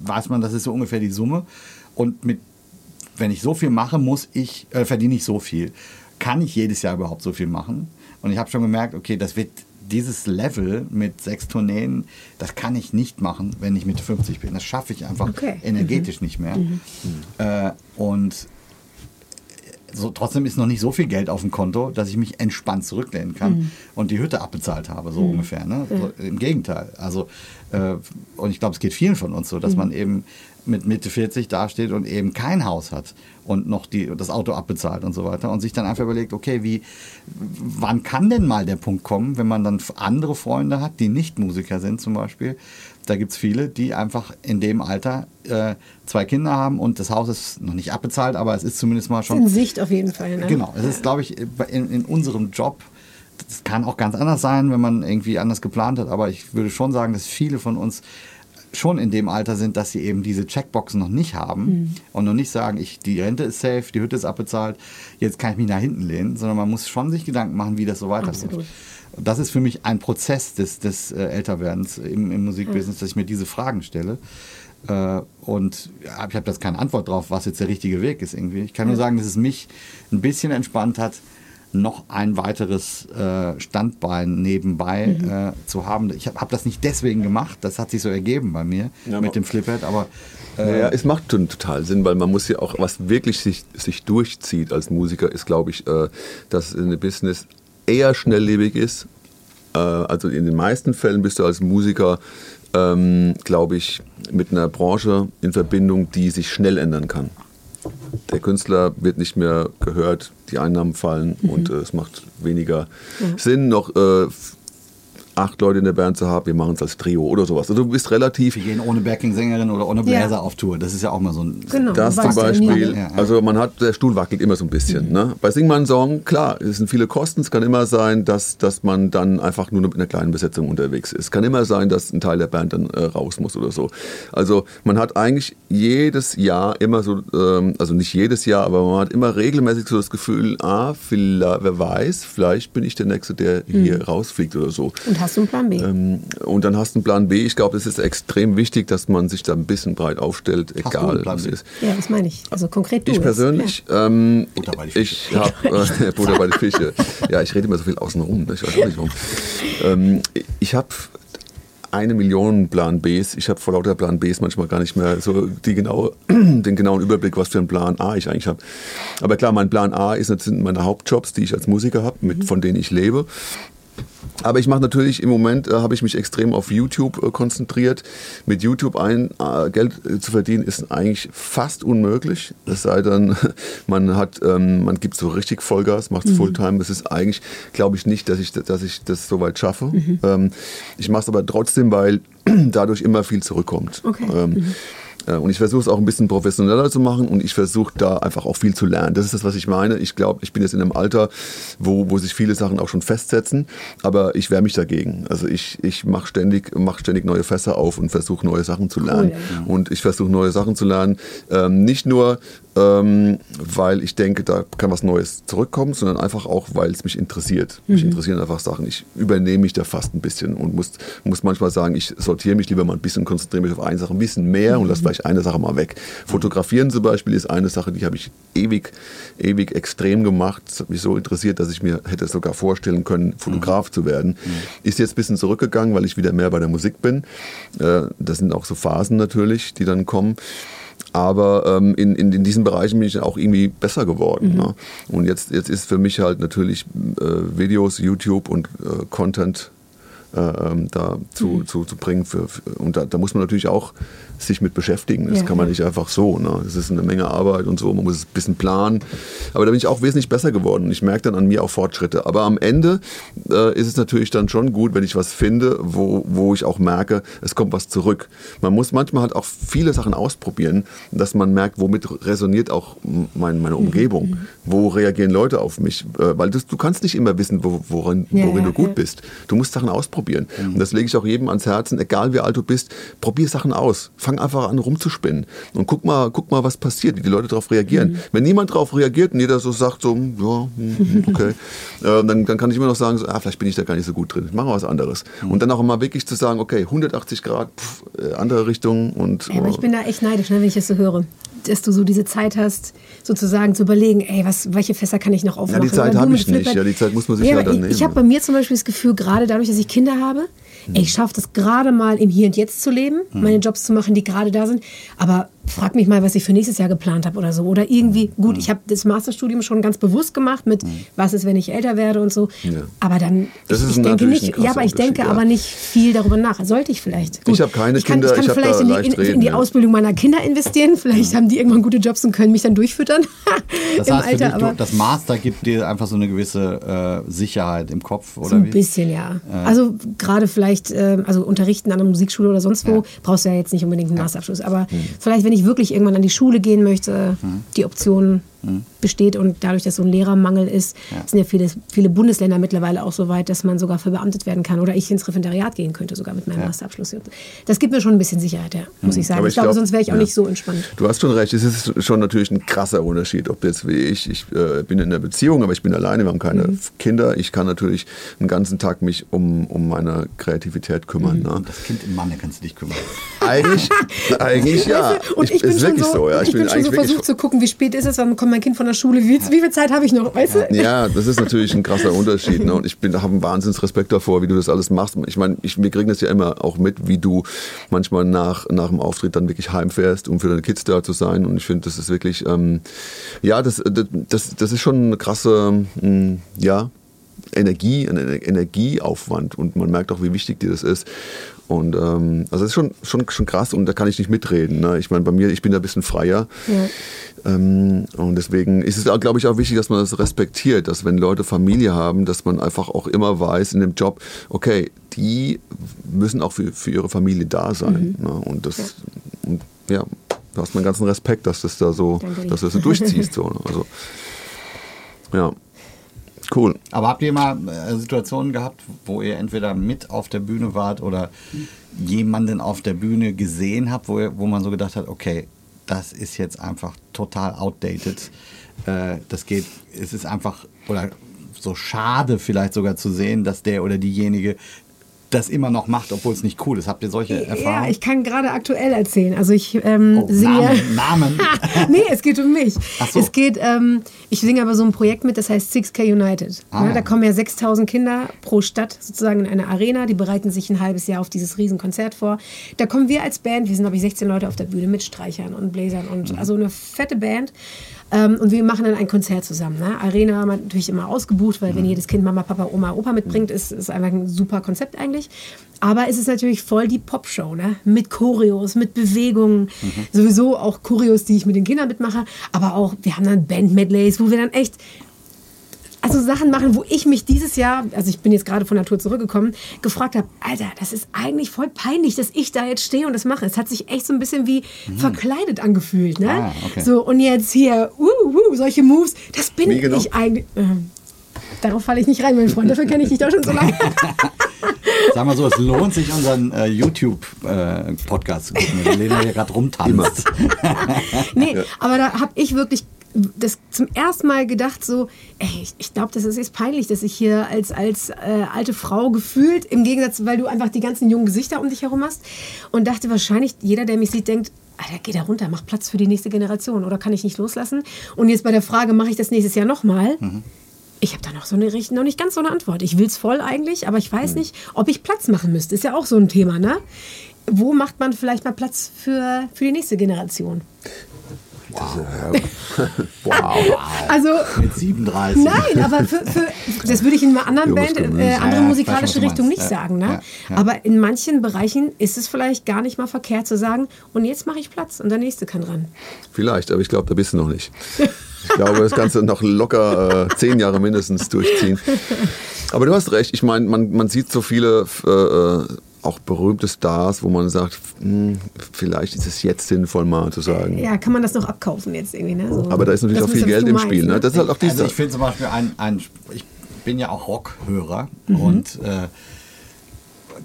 weiß man, das ist so ungefähr die Summe. Und mit, wenn ich so viel mache, muss ich, äh, verdiene ich so viel. Kann ich jedes Jahr überhaupt so viel machen? Und ich habe schon gemerkt, okay, das wird dieses Level mit sechs Tourneen, das kann ich nicht machen, wenn ich Mitte 50 bin. Das schaffe ich einfach okay. energetisch mhm. nicht mehr. Mhm. Äh, und so, trotzdem ist noch nicht so viel Geld auf dem Konto, dass ich mich entspannt zurücklehnen kann mhm. und die Hütte abbezahlt habe, so mhm. ungefähr. Ne? So, Im Gegenteil. Also, äh, und ich glaube, es geht vielen von uns so, dass mhm. man eben mit Mitte 40 dasteht und eben kein Haus hat und noch die, das Auto abbezahlt und so weiter und sich dann einfach überlegt, okay, wie, wann kann denn mal der Punkt kommen, wenn man dann andere Freunde hat, die nicht Musiker sind zum Beispiel, da gibt es viele, die einfach in dem Alter äh, zwei Kinder haben und das Haus ist noch nicht abbezahlt, aber es ist zumindest mal schon. In Sicht auf jeden Fall. Ne? Genau, es ist, glaube ich, in, in unserem Job. Das kann auch ganz anders sein, wenn man irgendwie anders geplant hat, aber ich würde schon sagen, dass viele von uns schon in dem Alter sind, dass sie eben diese Checkboxen noch nicht haben mhm. und noch nicht sagen, ich, die Rente ist safe, die Hütte ist abbezahlt, jetzt kann ich mich nach hinten lehnen, sondern man muss schon sich Gedanken machen, wie das so weitergeht. Das ist für mich ein Prozess des, des äh, Älterwerdens im, im Musikbusiness, dass ich mir diese Fragen stelle. Äh, und ich habe jetzt keine Antwort drauf, was jetzt der richtige Weg ist irgendwie. Ich kann nur sagen, dass es mich ein bisschen entspannt hat, noch ein weiteres äh, Standbein nebenbei mhm. äh, zu haben. Ich habe hab das nicht deswegen gemacht, das hat sich so ergeben bei mir ja, mit dem Fliphead, aber äh, ja, es macht total Sinn, weil man muss ja auch, was wirklich sich, sich durchzieht als Musiker, ist, glaube ich, äh, dass eine Business eher schnelllebig ist. Äh, also in den meisten Fällen bist du als Musiker, ähm, glaube ich, mit einer Branche in Verbindung, die sich schnell ändern kann. Der Künstler wird nicht mehr gehört, die Einnahmen fallen mhm. und äh, es macht weniger mhm. Sinn, noch äh, acht Leute in der Band zu haben, wir machen es als Trio oder sowas. Also du bist relativ. Wir gehen ohne Backing-Sängerin oder ohne Bläser ja. auf Tour. Das ist ja auch mal so ein. Genau, das zum Beispiel. Ja, also man hat, der Stuhl wackelt immer so ein bisschen. Mhm. Ne? Bei Sing mal Song, klar, es sind viele Kosten. Es kann immer sein, dass, dass man dann einfach nur mit einer kleinen Besetzung unterwegs ist. Es kann immer sein, dass ein Teil der Band dann äh, raus muss oder so. Also man hat eigentlich jedes Jahr immer so, ähm, also nicht jedes Jahr, aber man hat immer regelmäßig so das Gefühl, ah, vielleicht, wer weiß, vielleicht bin ich der Nächste, der mhm. hier rausfliegt oder so. Und hast du einen Plan B. Ähm, und dann hast du einen Plan B. Ich glaube, es ist extrem wichtig, dass man sich da ein bisschen breit aufstellt, hast egal was es ist. Ja, das meine ich. Also konkret du Ich persönlich, ja. ähm, Butter bei die Fische. Ich habe äh, Butter bei die Fische. Ja, ich rede immer so viel außenrum. Ich weiß auch nicht warum. Ähm, ich habe eine Million Plan Bs. Ich habe vor lauter Plan Bs manchmal gar nicht mehr so die genaue, den genauen Überblick, was für einen Plan A ich eigentlich habe. Aber klar, mein Plan A ist, sind meine Hauptjobs, die ich als Musiker habe, mhm. von denen ich lebe. Aber ich mache natürlich im Moment, äh, habe ich mich extrem auf YouTube äh, konzentriert. Mit YouTube ein äh, Geld äh, zu verdienen ist eigentlich fast unmöglich. Es sei denn, man hat, ähm, man gibt so richtig Vollgas, macht es mhm. Fulltime. Das ist eigentlich, glaube ich nicht, dass ich, dass ich das so weit schaffe. Mhm. Ähm, ich mache es aber trotzdem, weil dadurch immer viel zurückkommt. Okay. Ähm, mhm. Äh, und ich versuche es auch ein bisschen professioneller zu machen und ich versuche da einfach auch viel zu lernen. Das ist das, was ich meine. Ich glaube, ich bin jetzt in einem Alter, wo, wo sich viele Sachen auch schon festsetzen, aber ich wehre mich dagegen. Also ich, ich mache ständig, mach ständig neue Fässer auf und versuche neue Sachen zu lernen. Cool. Und ich versuche neue Sachen zu lernen. Ähm, nicht nur ähm, weil ich denke, da kann was Neues zurückkommen, sondern einfach auch, weil es mich interessiert. Mhm. Mich interessieren einfach Sachen. Ich übernehme mich da fast ein bisschen und muss, muss manchmal sagen, ich sortiere mich lieber mal ein bisschen, konzentriere mich auf eine Sache ein bisschen mehr mhm. und lasse vielleicht eine Sache mal weg. Fotografieren zum Beispiel ist eine Sache, die habe ich ewig, ewig extrem gemacht. Das hat mich so interessiert, dass ich mir hätte sogar vorstellen können, Fotograf mhm. zu werden. Mhm. Ist jetzt ein bisschen zurückgegangen, weil ich wieder mehr bei der Musik bin. Äh, das sind auch so Phasen natürlich, die dann kommen. Aber ähm, in, in, in diesen Bereichen bin ich auch irgendwie besser geworden. Mhm. Ne? Und jetzt, jetzt ist für mich halt natürlich äh, Videos, YouTube und äh, Content da zu, mhm. zu, zu bringen. Für, für und da, da, muss man natürlich auch sich mit beschäftigen. Das ja, kann man nicht einfach so. Ne? Das ist eine Menge Arbeit und so. Man muss es ein bisschen planen. Aber da bin ich auch wesentlich besser geworden. Ich merke dann an mir auch Fortschritte. Aber am Ende äh, ist es natürlich dann schon gut, wenn ich was finde, wo, wo ich auch merke, es kommt was zurück. Man muss manchmal halt auch viele Sachen ausprobieren, dass man merkt, womit resoniert auch mein, meine Umgebung. Mhm. Wo reagieren Leute auf mich? Äh, weil das, du kannst nicht immer wissen, wo, worin, ja, worin ja, du gut bist. Du musst Sachen ausprobieren. Mhm. Und das lege ich auch jedem ans Herzen, egal wie alt du bist, probier Sachen aus fang einfach an rumzuspinnen und guck mal, guck mal, was passiert, wie die Leute darauf reagieren. Mhm. Wenn niemand darauf reagiert und jeder so sagt, so, ja, hm, hm, okay, äh, dann, dann kann ich immer noch sagen, so, ah, vielleicht bin ich da gar nicht so gut drin, ich mache was anderes. Mhm. Und dann auch immer wirklich zu sagen, okay, 180 Grad, pff, äh, andere Richtung und. Ja, aber ich bin da echt neidisch, ne, wenn ich das so höre dass du so diese Zeit hast, sozusagen zu überlegen, ey, was, welche Fässer kann ich noch aufmachen? Ja, die Zeit habe ich nicht. Ja, die Zeit muss man sich ja, halt dann nehmen. Ich habe bei mir zum Beispiel das Gefühl, gerade dadurch, dass ich Kinder habe, ey, ich schaffe das gerade mal im Hier und Jetzt zu leben, meine Jobs zu machen, die gerade da sind. Aber frag mich mal, was ich für nächstes Jahr geplant habe oder so. Oder irgendwie, gut, ich habe das Masterstudium schon ganz bewusst gemacht mit, was ist, wenn ich älter werde und so. Ja. Aber dann, Das ich, ist ich denke nicht, ja, aber ich denke ja. aber nicht viel darüber nach. Sollte ich vielleicht. Ich habe keine ich kann, Kinder, ich kann ich vielleicht in die, in, in reden, die ja. Ausbildung meiner Kinder investieren. Vielleicht haben die irgendwann gute Jobs und können mich dann durchfüttern Das heißt, Alter. dich, aber das Master gibt dir einfach so eine gewisse äh, Sicherheit im Kopf, oder so ein wie? bisschen, ja. Also gerade vielleicht, ähm, also unterrichten an einer Musikschule oder sonst wo, brauchst du ja jetzt nicht unbedingt einen Masterabschluss. Aber Hm. vielleicht, wenn ich wirklich irgendwann an die Schule gehen möchte, die Option Hm. besteht und dadurch, dass so ein Lehrermangel ist, sind ja viele, viele Bundesländer mittlerweile auch so weit, dass man sogar verbeamtet werden kann oder ich ins Referendariat gehen könnte, sogar mit meinem Masterabschluss. Das gibt mir schon ein bisschen Sicherheit, ja, muss ich sagen. Hm. Aber ich, ich glaube, glaub, sonst wäre ich auch ja. nicht so entspannt. Du hast schon recht, es ist schon natürlich ein krasser Unterschied, ob jetzt wie ich, ich äh, bin in einer Beziehung, aber ich bin alleine, wir haben keine Mhm. Kinder. Ich kann natürlich den ganzen Tag mich um, um meine Kreativität kümmern. Mhm. Ne? Das Kind im Manne kannst du dich kümmern. Eigentlich, eigentlich ja. Und ich, bin ist schon wirklich so, Ja. ich bin, schon eigentlich so versucht zu gucken, wie spät ist es, wann kommt mein Kind von der Schule, wie, wie viel Zeit habe ich noch, weißt du? Ja, das ist natürlich ein krasser Unterschied. Ne? Und ich habe einen Wahnsinns Respekt davor, wie du das alles machst. Ich meine, ich, wir kriegen das ja immer auch mit, wie du manchmal nach, nach dem Auftritt dann wirklich heimfährst, um für deine Kids da zu sein. Und ich finde, das ist wirklich, ähm, ja, das, das, das, ist schon eine krasse, mh, ja, Energie, ein Ener- Energieaufwand und man merkt auch, wie wichtig dir das ist. Und ähm, also das ist schon, schon, schon krass und da kann ich nicht mitreden. Ne? Ich meine, bei mir, ich bin da ein bisschen freier. Ja. Ähm, und deswegen ist es, glaube ich, auch wichtig, dass man das respektiert, dass wenn Leute Familie haben, dass man einfach auch immer weiß in dem Job, okay, die müssen auch für, für ihre Familie da sein. Ne? Und das, und, ja, du hast meinen ganzen Respekt, dass das da so, Danke dass du das so durchziehst. So, ne? Also, ja, cool. Aber habt ihr mal äh, Situationen gehabt, wo ihr entweder mit auf der Bühne wart oder jemanden auf der Bühne gesehen habt, wo, ihr, wo man so gedacht hat, okay, das ist jetzt einfach total outdated. Äh, das geht, es ist einfach, oder so schade vielleicht sogar zu sehen, dass der oder diejenige das immer noch macht, obwohl es nicht cool ist. Habt ihr solche Erfahrungen? Ja, ich kann gerade aktuell erzählen. Also ich ähm, Oh, singe. Namen, Namen. nee, es geht um mich. Ach so. Es geht, ähm, ich singe aber so ein Projekt mit, das heißt 6K United. Ah, ne, ja. Da kommen ja 6000 Kinder pro Stadt sozusagen in eine Arena. Die bereiten sich ein halbes Jahr auf dieses Riesenkonzert vor. Da kommen wir als Band, wir sind glaube ich 16 Leute auf der Bühne mit Streichern und Bläsern und Mhm. also eine fette Band. Ähm, und wir machen dann ein Konzert zusammen. Ne? Arena haben wir natürlich immer ausgebucht, weil Mhm. wenn jedes Kind Mama, Papa, Oma, Opa mitbringt, ist ist einfach ein super Konzept eigentlich. Aber es ist natürlich voll die Popshow, ne? Mit Choreos, mit Bewegungen, Mhm. sowieso auch Choreos, die ich mit den Kindern mitmache, aber auch, wir haben dann Band-Medleys, wo wir dann echt also Sachen machen, wo ich mich dieses Jahr, also ich bin jetzt gerade von der Tour zurückgekommen, gefragt habe, Alter, das ist eigentlich voll peinlich, dass ich da jetzt stehe und das mache. Es hat sich echt so ein bisschen wie verkleidet angefühlt, ne? Ah, okay. So und jetzt hier, uh, uh, solche Moves, das bin Wie genau? ich eigentlich. Ähm, darauf falle ich nicht rein, mein Freund. Dafür kenne ich dich doch schon so lange. Sag mal so, es lohnt sich, unseren äh, YouTube-Podcast zu gucken, wenn Lena hier gerade rumtanzt. nee, aber da habe ich wirklich das zum ersten Mal gedacht, so, ey, ich, ich glaube, das ist jetzt peinlich, dass ich hier als, als äh, alte Frau gefühlt, im Gegensatz, weil du einfach die ganzen jungen Gesichter um dich herum hast und dachte wahrscheinlich, jeder, der mich sieht, denkt, Alter, geh da runter, mach Platz für die nächste Generation oder kann ich nicht loslassen? Und jetzt bei der Frage, mache ich das nächstes Jahr nochmal? Ich habe da noch so eine noch nicht ganz so eine Antwort. Ich will's voll eigentlich, aber ich weiß nicht, ob ich Platz machen müsste. Ist ja auch so ein Thema, ne? Wo macht man vielleicht mal Platz für, für die nächste Generation? Wow. Also Mit 37. Nein, aber für, für, das würde ich in einer anderen Band, äh, Ja, andere ja, musikalische du Richtung nicht Ja, sagen. Ne? ja, ja. Aber in manchen Bereichen ist es vielleicht gar nicht mal verkehrt zu sagen, und jetzt mache ich Platz und der nächste kann ran. Vielleicht, aber ich glaube, da bist du noch nicht. Ich glaube, das Ganze noch locker äh, zehn Jahre mindestens durchziehen. Aber du hast recht. Ich meine, man, man sieht so viele äh, äh, auch berühmte Stars, wo man sagt, hm, vielleicht ist es jetzt sinnvoll mal zu sagen. Ja, kann man das noch abkaufen jetzt irgendwie. Ne? So, Aber da ist natürlich das auch viel Geld im meinst, Spiel. Ne? Das ist halt auch die Also ich finde zum Beispiel ein, ein, ich bin ja auch Rockhörer Mhm. und äh,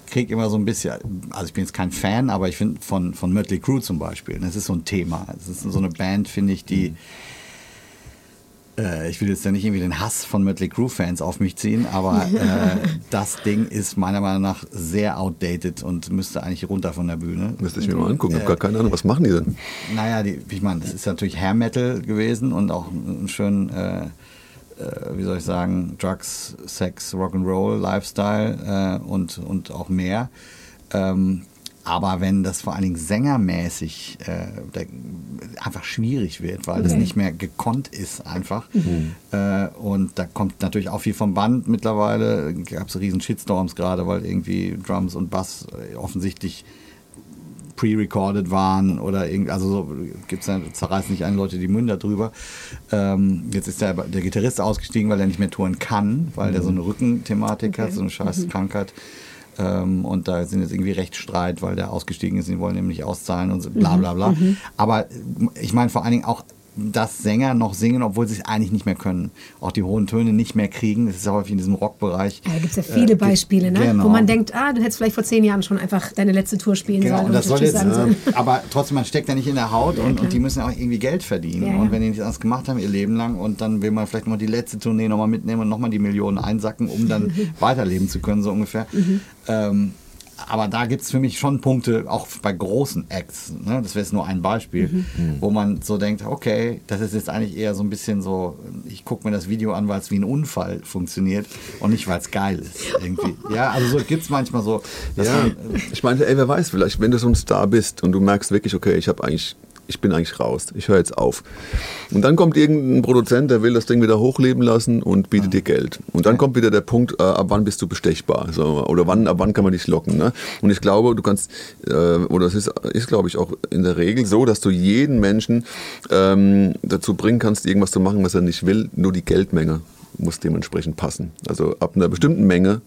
kriege immer so ein bisschen, also ich bin jetzt kein Fan, aber ich finde von, von Mötley Crüe zum Beispiel, das ist so ein Thema. Es ist so eine Band, finde ich, die äh, ich will jetzt ja nicht irgendwie den Hass von Mötley Crüe Fans auf mich ziehen, aber äh, das Ding ist meiner Meinung nach sehr outdated und müsste eigentlich runter von der Bühne. Müsste ich mir mal angucken. Ich habe gar keine Ahnung, was machen die denn? Naja, die, ich meine, das ist natürlich Hair Metal gewesen und auch einen schönen äh, äh, wie soll ich sagen, Drugs, Sex, Rock'n'Roll, Lifestyle äh, und, und auch mehr. Ähm, aber wenn das vor allen Dingen sängermäßig äh, einfach schwierig wird, weil okay. das nicht mehr gekonnt ist einfach. Mhm. Äh, und da kommt natürlich auch viel vom Band mittlerweile. Gab es riesen Shitstorms gerade, weil irgendwie Drums und Bass äh, offensichtlich pre-recorded waren oder irgendwie, also so gibt's ja, zerreißen nicht einen Leute die Münder drüber. Ähm, jetzt ist der, der Gitarrist ausgestiegen, weil er nicht mehr touren kann, weil mhm. er so eine Rückenthematik okay. hat, so eine scheiß mhm. Ähm, und da sind jetzt irgendwie Rechtsstreit, weil der ausgestiegen ist, die wollen nämlich auszahlen und so, bla bla bla. Mhm. Aber ich meine vor allen Dingen auch dass Sänger noch singen, obwohl sie es eigentlich nicht mehr können. Auch die hohen Töne nicht mehr kriegen. Das ist ja häufig in diesem Rockbereich. Ja, da gibt es ja viele äh, Beispiele, ne? genau. wo man denkt, ah, du hättest vielleicht vor zehn Jahren schon einfach deine letzte Tour spielen genau, sollen. Und das soll jetzt, äh, aber trotzdem, man steckt ja nicht in der Haut und, ja, und die müssen auch irgendwie Geld verdienen. Und wenn die nichts anderes gemacht haben ihr Leben lang und dann will man vielleicht mal die letzte Tournee nochmal mitnehmen und nochmal die Millionen einsacken, um dann weiterleben zu können, so ungefähr. Mhm. Ähm, aber da gibt es für mich schon Punkte, auch bei großen Acts, ne? das wäre jetzt nur ein Beispiel, mhm. wo man so denkt, okay, das ist jetzt eigentlich eher so ein bisschen so, ich gucke mir das Video an, weil es wie ein Unfall funktioniert und nicht, weil es geil ist. Irgendwie. Ja, also so gibt es manchmal so. ja, man, äh, ich meine, ey, wer weiß, vielleicht, wenn du so ein Star bist und du merkst wirklich, okay, ich habe eigentlich ich bin eigentlich raus, ich höre jetzt auf. Und dann kommt irgendein Produzent, der will das Ding wieder hochleben lassen und bietet mhm. dir Geld. Und dann kommt wieder der Punkt, äh, ab wann bist du bestechbar? So, oder wann, ab wann kann man dich locken? Ne? Und ich glaube, du kannst, äh, oder es ist, ist glaube ich auch in der Regel so, dass du jeden Menschen ähm, dazu bringen kannst, irgendwas zu machen, was er nicht will, nur die Geldmenge muss dementsprechend passen. Also ab einer bestimmten Menge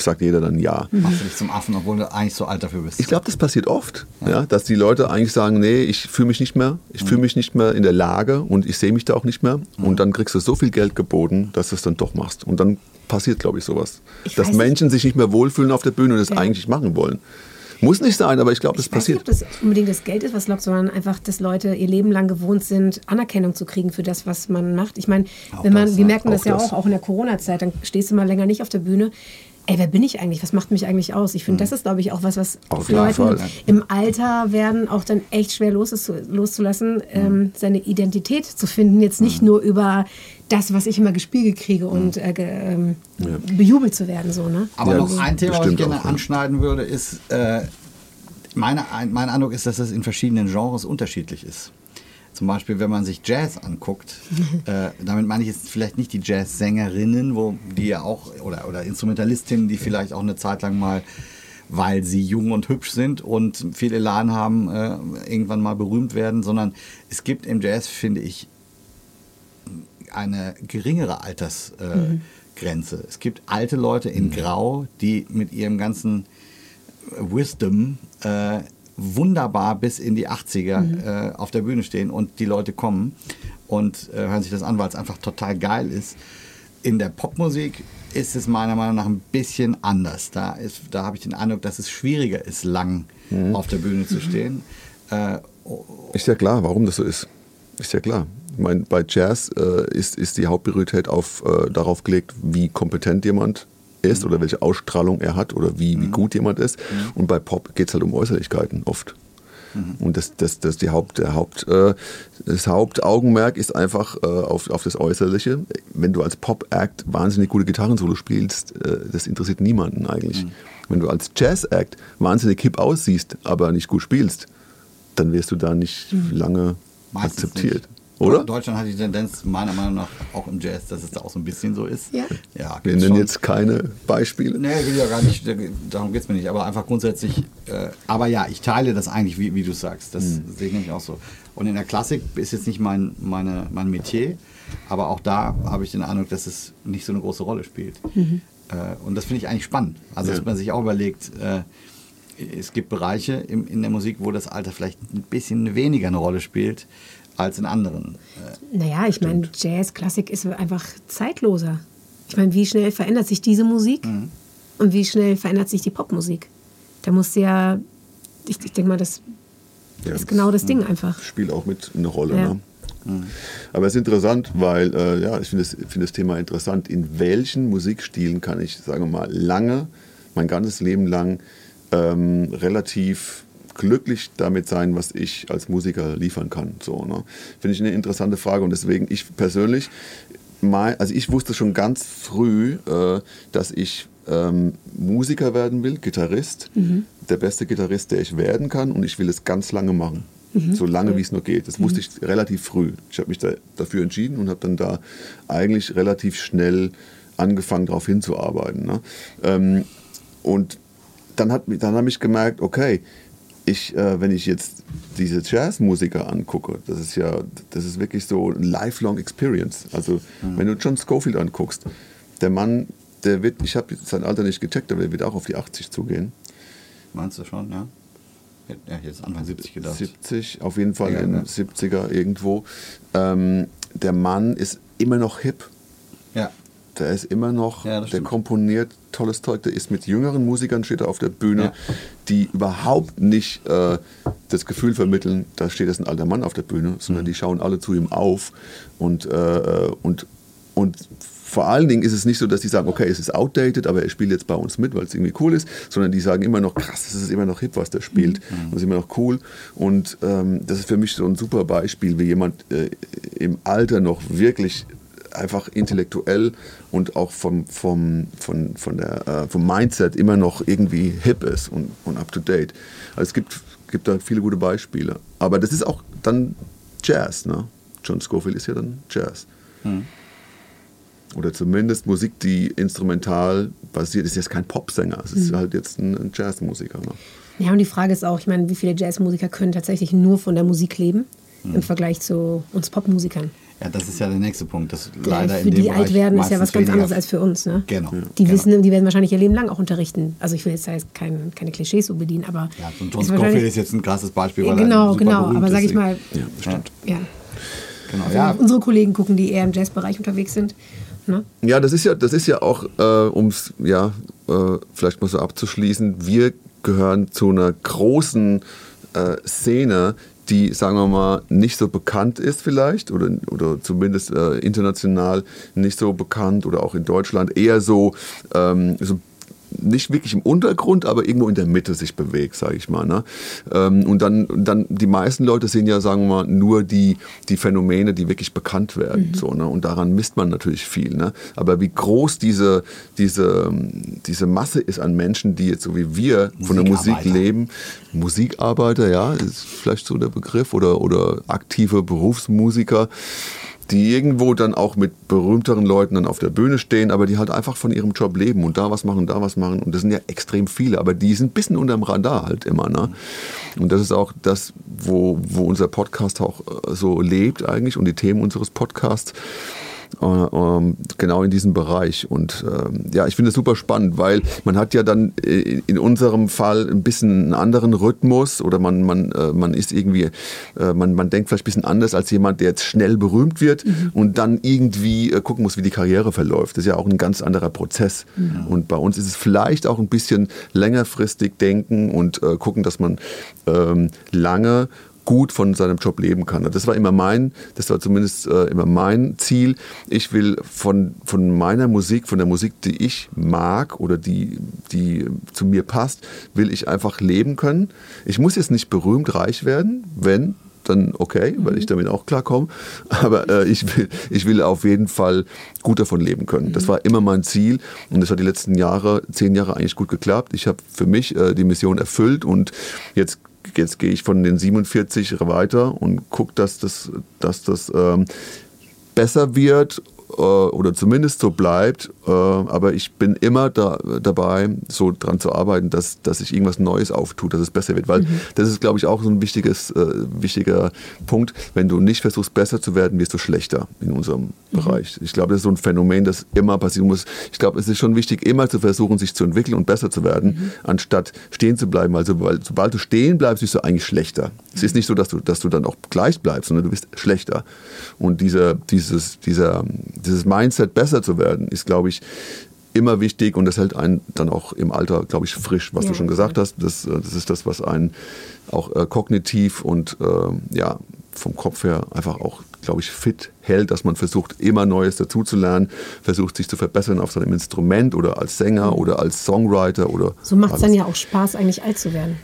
sagt jeder dann ja. Machst du dich zum Affen, obwohl du eigentlich so alt dafür bist? Ich glaube, das passiert oft, ja. ja. dass die Leute eigentlich sagen, nee, ich fühle mich nicht mehr, ich mhm. fühle mich nicht mehr in der Lage und ich sehe mich da auch nicht mehr. Mhm. Und dann kriegst du so viel Geld geboten, dass du es dann doch machst. Und dann passiert, glaube ich, sowas. Ich dass Menschen sich nicht mehr wohlfühlen auf der Bühne und das ja. eigentlich machen wollen. Muss nicht sein, aber ich glaube, das ich passiert. Ich weiß nicht, ob das unbedingt das Geld ist, was glaubt, sondern einfach, dass Leute ihr Leben lang gewohnt sind, Anerkennung zu kriegen für das, was man macht. Ich meine, wenn man, wir merken das ja auch, auch in der Corona-Zeit, dann stehst du mal länger nicht auf der Bühne ey, wer bin ich eigentlich? Was macht mich eigentlich aus? Ich finde, das mhm. ist, glaube ich, auch was, was Auf Leuten im Alter werden auch dann echt schwer los ist, loszulassen, mhm. ähm, seine Identität zu finden. Jetzt nicht mhm. nur über das, was ich immer gespiegelt kriege und äh, ähm, ja. bejubelt zu werden. So, ne? Aber ja, noch ein Thema, was ich gerne auch, anschneiden würde, ist, äh, meine, mein Eindruck ist, dass es in verschiedenen Genres unterschiedlich ist. Zum Beispiel, wenn man sich Jazz anguckt, äh, damit meine ich jetzt vielleicht nicht die Jazzsängerinnen, wo die ja auch, oder, oder Instrumentalistinnen, die vielleicht auch eine Zeit lang mal, weil sie jung und hübsch sind und viel Elan haben, äh, irgendwann mal berühmt werden, sondern es gibt im Jazz, finde ich, eine geringere Altersgrenze. Äh, mhm. Es gibt alte Leute in Grau, die mit ihrem ganzen Wisdom äh, wunderbar bis in die 80er mhm. äh, auf der Bühne stehen und die Leute kommen und äh, hören sich das an, weil es einfach total geil ist. In der Popmusik ist es meiner Meinung nach ein bisschen anders. Da, da habe ich den Eindruck, dass es schwieriger ist, lang mhm. auf der Bühne zu stehen. Äh, ist ja klar, warum das so ist. Ist ja klar. Ich meine, bei Jazz äh, ist, ist die Hauptpriorität auf, äh, darauf gelegt, wie kompetent jemand ist oder welche Ausstrahlung er hat oder wie, wie mhm. gut jemand ist. Mhm. Und bei Pop geht es halt um Äußerlichkeiten oft. Mhm. Und das, das, das, die Haupt, der Haupt, äh, das Hauptaugenmerk ist einfach äh, auf, auf das Äußerliche. Wenn du als Pop-Act wahnsinnig gute Gitarrensolo spielst, äh, das interessiert niemanden eigentlich. Mhm. Wenn du als Jazz-Act wahnsinnig hip aussiehst, aber nicht gut spielst, dann wirst du da nicht mhm. lange Meistens akzeptiert. Nicht. Oder? Deutschland hat die Tendenz, meiner Meinung nach, auch im Jazz, dass es da auch so ein bisschen so ist. Ja. ja Wir nennen schon. jetzt keine Beispiele. Nee, will ja gar nicht, darum geht es mir nicht. Aber einfach grundsätzlich, äh, aber ja, ich teile das eigentlich, wie, wie du sagst. Das mhm. sehe ich nämlich auch so. Und in der Klassik ist jetzt nicht mein, meine, mein Metier, aber auch da habe ich den Eindruck, dass es nicht so eine große Rolle spielt. Mhm. Äh, und das finde ich eigentlich spannend. Also, ja. dass man sich auch überlegt, äh, es gibt Bereiche in der Musik, wo das Alter vielleicht ein bisschen weniger eine Rolle spielt als in anderen. Äh, naja, ich meine, Jazz, Klassik ist einfach zeitloser. Ich meine, wie schnell verändert sich diese Musik mhm. und wie schnell verändert sich die Popmusik? Da muss ja, ich, ich denke mal, das ja, ist genau das Ding einfach. Spielt auch mit eine Rolle. Ja. Ne? Mhm. Aber es ist interessant, weil äh, ja, ich finde das, find das Thema interessant. In welchen Musikstilen kann ich, sagen wir mal, lange, mein ganzes Leben lang ähm, relativ glücklich damit sein, was ich als Musiker liefern kann. So, ne? Finde ich eine interessante Frage und deswegen, ich persönlich mein, also ich wusste schon ganz früh, äh, dass ich ähm, Musiker werden will, Gitarrist, mhm. der beste Gitarrist, der ich werden kann und ich will es ganz lange machen. Mhm. So lange, wie es nur geht. Das wusste ich relativ früh. Ich habe mich da, dafür entschieden und habe dann da eigentlich relativ schnell angefangen, darauf hinzuarbeiten. Ne? Ähm, und dann, hat, dann habe ich gemerkt, okay, ich, äh, wenn ich jetzt diese Jazzmusiker angucke, das ist ja, das ist wirklich so ein lifelong experience. Also mhm. wenn du John Schofield anguckst, der Mann, der wird, ich habe sein Alter nicht gecheckt, aber der wird auch auf die 80 zugehen. Meinst du schon, ja? Ja, jetzt Anfang 70 gedacht. 70, auf jeden Fall ja, in ja. 70er irgendwo. Ähm, der Mann ist immer noch hip. Ja. Der ist immer noch, ja, der komponiert tolles Zeug. Der ist mit jüngeren Musikern, steht er auf der Bühne, ja. die überhaupt nicht äh, das Gefühl vermitteln, da steht jetzt ein alter Mann auf der Bühne, sondern mhm. die schauen alle zu ihm auf und, äh, und, und vor allen Dingen ist es nicht so, dass die sagen, okay, es ist outdated, aber er spielt jetzt bei uns mit, weil es irgendwie cool ist, sondern die sagen immer noch, krass, es ist immer noch hip, was der spielt. Mhm. Das ist immer noch cool. Und ähm, das ist für mich so ein super Beispiel, wie jemand äh, im Alter noch wirklich einfach intellektuell und auch vom, vom, von, von der, äh, vom Mindset immer noch irgendwie hip ist und, und up to date. Also es gibt, gibt da viele gute Beispiele. Aber das ist auch dann Jazz. Ne? John Scofield ist ja dann Jazz. Mhm. Oder zumindest Musik, die instrumental basiert ist. Jetzt kein Popsänger, es ist mhm. halt jetzt ein, ein Jazzmusiker. Ne? Ja, und die Frage ist auch, ich meine, wie viele Jazzmusiker können tatsächlich nur von der Musik leben mhm. im Vergleich zu uns Popmusikern? Ja, das ist ja der nächste Punkt. Das leider für die alt werden ist ja was ganz anderes als für uns. Ne? Genau. Die genau. wissen, die werden wahrscheinlich ihr Leben lang auch unterrichten. Also ich will jetzt, jetzt kein, keine Klischees so bedienen, aber. Ja, und John Scofield ist jetzt ein krasses Beispiel. Weil genau, genau. Aber sage ich mal. Ja, bestimmt. Ja. Genau, also ja. Unsere Kollegen gucken, die eher im Jazzbereich unterwegs sind. Ne? Ja, das ist ja, das ist ja auch, äh, um es ja, äh, vielleicht mal so abzuschließen, wir gehören zu einer großen äh, Szene, die, sagen wir mal, nicht so bekannt ist vielleicht oder, oder zumindest äh, international nicht so bekannt oder auch in Deutschland eher so, ähm, so nicht wirklich im Untergrund, aber irgendwo in der Mitte sich bewegt, sage ich mal. Ne? Ähm, und dann, dann die meisten Leute sehen ja, sagen wir mal, nur die, die Phänomene, die wirklich bekannt werden. Mhm. So, ne? Und daran misst man natürlich viel. Ne? Aber wie groß diese, diese, diese Masse ist an Menschen, die jetzt so wie wir von der Musik leben, Musikarbeiter, ja, ist vielleicht so der Begriff, oder, oder aktive Berufsmusiker, die irgendwo dann auch mit berühmteren Leuten dann auf der Bühne stehen, aber die halt einfach von ihrem Job leben und da was machen, da was machen. Und das sind ja extrem viele, aber die sind ein bisschen unterm Radar halt immer. Ne? Und das ist auch das, wo, wo unser Podcast auch äh, so lebt eigentlich und die Themen unseres Podcasts genau in diesem Bereich. Und ähm, ja, ich finde es super spannend, weil man hat ja dann äh, in unserem Fall ein bisschen einen anderen Rhythmus oder man, man, äh, man ist irgendwie, man, man denkt vielleicht ein bisschen anders als jemand, der jetzt schnell berühmt wird mhm. und dann irgendwie gucken muss, wie die Karriere verläuft. Das ist ja auch ein ganz anderer Prozess. Mhm. Und bei uns ist es vielleicht auch ein bisschen längerfristig denken und gucken, dass man ähm, lange gut von seinem Job leben kann. Das war immer mein, das war zumindest äh, immer mein Ziel. Ich will von, von meiner Musik, von der Musik, die ich mag oder die, die zu mir passt, will ich einfach leben können. Ich muss jetzt nicht berühmt reich werden, wenn, dann okay, weil ich mhm. damit auch klarkomme. Aber äh, ich, will, ich will auf jeden Fall gut davon leben können. Das mhm. war immer mein Ziel und das hat die letzten Jahre, zehn Jahre eigentlich gut geklappt. Ich habe für mich äh, die Mission erfüllt und jetzt jetzt gehe ich von den 47 weiter und gucke, dass das, dass das ähm, besser wird oder zumindest so bleibt. Äh, aber ich bin immer da, dabei, so dran zu arbeiten, dass, dass sich irgendwas Neues auftut, dass es besser wird. Weil mhm. das ist, glaube ich, auch so ein wichtiges, äh, wichtiger Punkt. Wenn du nicht versuchst, besser zu werden, wirst du schlechter in unserem mhm. Bereich. Ich glaube, das ist so ein Phänomen, das immer passieren muss. Ich glaube, es ist schon wichtig, immer zu versuchen, sich zu entwickeln und besser zu werden, mhm. anstatt stehen zu bleiben. Also, weil, sobald du stehen bleibst, bist du eigentlich schlechter. Es ist nicht so, dass du, dass du dann auch gleich bleibst, sondern du bist schlechter. Und dieser, dieses, dieser, dieses Mindset besser zu werden, ist, glaube ich, immer wichtig und das hält einen dann auch im Alter, glaube ich, frisch, was ja. du schon gesagt hast. Das, äh, das ist das, was einen auch äh, kognitiv und äh, ja, vom Kopf her einfach auch, glaube ich, fit hält, dass man versucht, immer Neues dazuzulernen, versucht, sich zu verbessern auf seinem Instrument oder als Sänger mhm. oder als Songwriter oder. So macht es dann ja auch Spaß, eigentlich alt zu werden.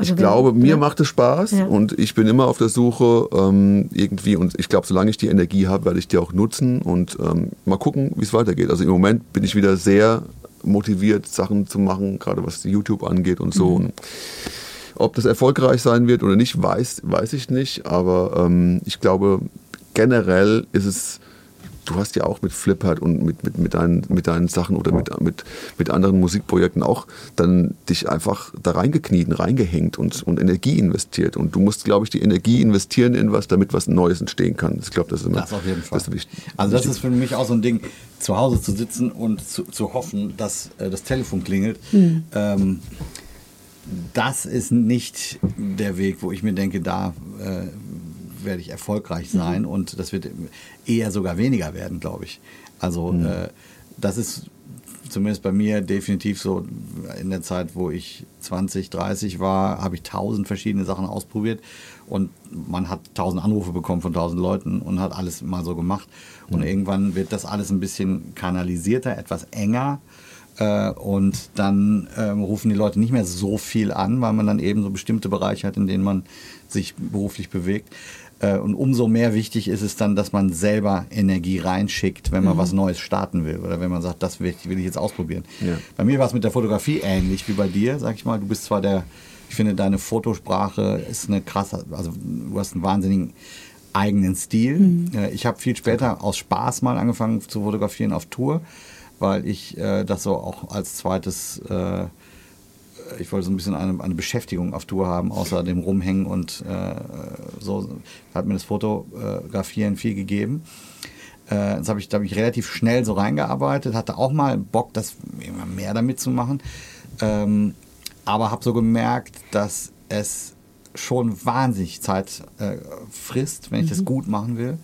Also ich glaube, mir ja. macht es Spaß Ja. und ich bin immer auf der Suche ähm, irgendwie und ich glaube, solange ich die Energie habe, werde ich die auch nutzen und ähm, mal gucken, wie es weitergeht. Also im Moment bin ich wieder sehr motiviert, Sachen zu machen, gerade was YouTube angeht und so. Mhm. Und ob das erfolgreich sein wird oder nicht, weiß, weiß ich nicht, aber ähm, ich glaube, generell ist es du hast ja auch mit Flippert und mit, mit, mit, deinen, mit deinen Sachen oder mit, mit, mit anderen Musikprojekten auch dann dich einfach da reingekniet, und reingehängt und, und Energie investiert. Und du musst, glaube ich, die Energie investieren in was, damit was Neues entstehen kann. Ich glaube, das ist immer Das auf jeden Fall. Das wichtig. also das ist für mich auch so ein Ding, zu Hause zu sitzen und zu, zu hoffen, dass äh, das Telefon klingelt. Ähm, das ist nicht der Weg, wo ich mir denke, da äh, werde ich erfolgreich sein und das wird eher sogar weniger werden, glaube ich. Also äh, das ist zumindest bei mir definitiv so in der Zeit, wo ich 20, 30 war, habe ich tausend verschiedene Sachen ausprobiert und man hat tausend Anrufe bekommen von tausend Leuten und hat alles mal so gemacht. Und irgendwann wird das alles ein bisschen kanalisierter, etwas enger. Äh, und dann ähm, rufen die Leute nicht mehr so viel an, weil man dann eben so bestimmte Bereiche hat, in denen man sich beruflich bewegt. Äh, und umso mehr wichtig ist es dann, dass man selber Energie reinschickt, wenn man was Neues starten will oder wenn man sagt, das will ich, will ich jetzt ausprobieren. Ja. Bei mir war es mit der Fotografie ähnlich wie bei dir, sag ich mal. Du bist zwar der, ich finde, deine Fotosprache ist eine krasse, also du hast einen wahnsinnigen eigenen Stil. Äh, Ich habe viel später aus Spaß mal angefangen zu fotografieren auf Tour, weil ich äh, das so auch als zweites, äh, ich wollte so ein bisschen eine, eine Beschäftigung auf Tour haben, außer dem Rumhängen und äh, so hat mir das Fotografieren viel gegeben. Äh, Das habe ich, da habe ich relativ schnell so reingearbeitet, hatte auch mal Bock, das immer mehr damit zu machen. Ähm, aber habe so gemerkt, dass es schon wahnsinnig Zeit äh, frisst, wenn ich das gut machen will.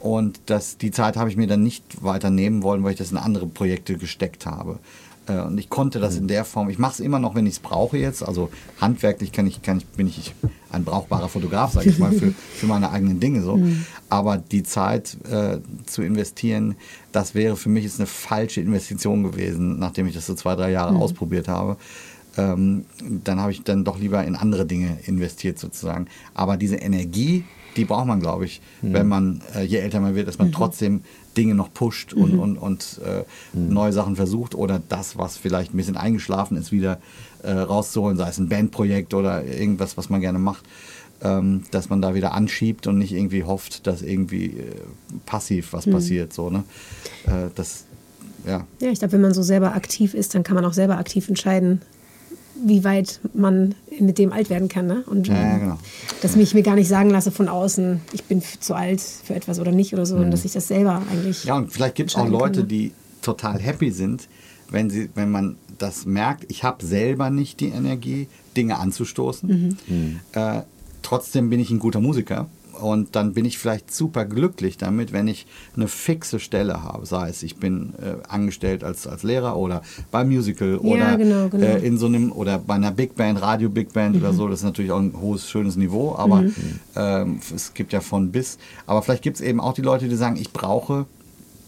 Und dass die Zeit habe ich mir dann nicht weiter nehmen wollen, weil ich das in andere Projekte gesteckt habe. Äh, und ich konnte das in der Form, ich mache es immer noch, wenn ich es brauche jetzt. Also handwerklich kann ich, kann ich, bin ich ein brauchbarer Fotograf, sage ich mal, für, für meine eigenen Dinge so. Aber die Zeit äh, zu investieren, das wäre für mich jetzt eine falsche Investition gewesen, nachdem ich das so zwei, drei Jahre ausprobiert habe ähm, dann habe ich dann doch lieber in andere Dinge investiert sozusagen. Aber diese Energie, die braucht man, glaube ich, wenn man, äh, je älter man wird, dass man trotzdem Dinge noch pusht und, und, und äh, neue Sachen versucht oder das, was vielleicht ein bisschen eingeschlafen ist, wieder äh, rauszuholen, sei es ein Bandprojekt oder irgendwas, was man gerne macht. Ähm, dass man da wieder anschiebt und nicht irgendwie hofft, dass irgendwie äh, passiv was passiert. So, ne? Äh, das, ja, Ja, ich glaube, wenn man so selber aktiv ist, dann kann man auch selber aktiv entscheiden, wie weit man mit dem alt werden kann. Ne? Und Ja, ja, ähm, genau. dass ich mir gar nicht sagen lasse von außen, ich bin zu alt für etwas oder nicht oder so, und dass ich das selber eigentlich. Ja, und vielleicht gibt es auch entscheiden kann, Leute, ne? die total happy sind, wenn, sie, wenn man das merkt, ich habe selber nicht die Energie, Dinge anzustoßen. Äh, trotzdem bin ich ein guter Musiker. Und dann bin ich vielleicht super glücklich damit, wenn ich eine fixe Stelle habe. Sei es, ich bin äh, angestellt als, als Lehrer oder beim Musical oder genau, genau. Äh, in so einem oder bei einer Big Band, Radio Big Band oder so. Das ist natürlich auch ein hohes, schönes Niveau, aber ähm, es gibt ja von bis. Aber vielleicht gibt es eben auch die Leute, die sagen, ich brauche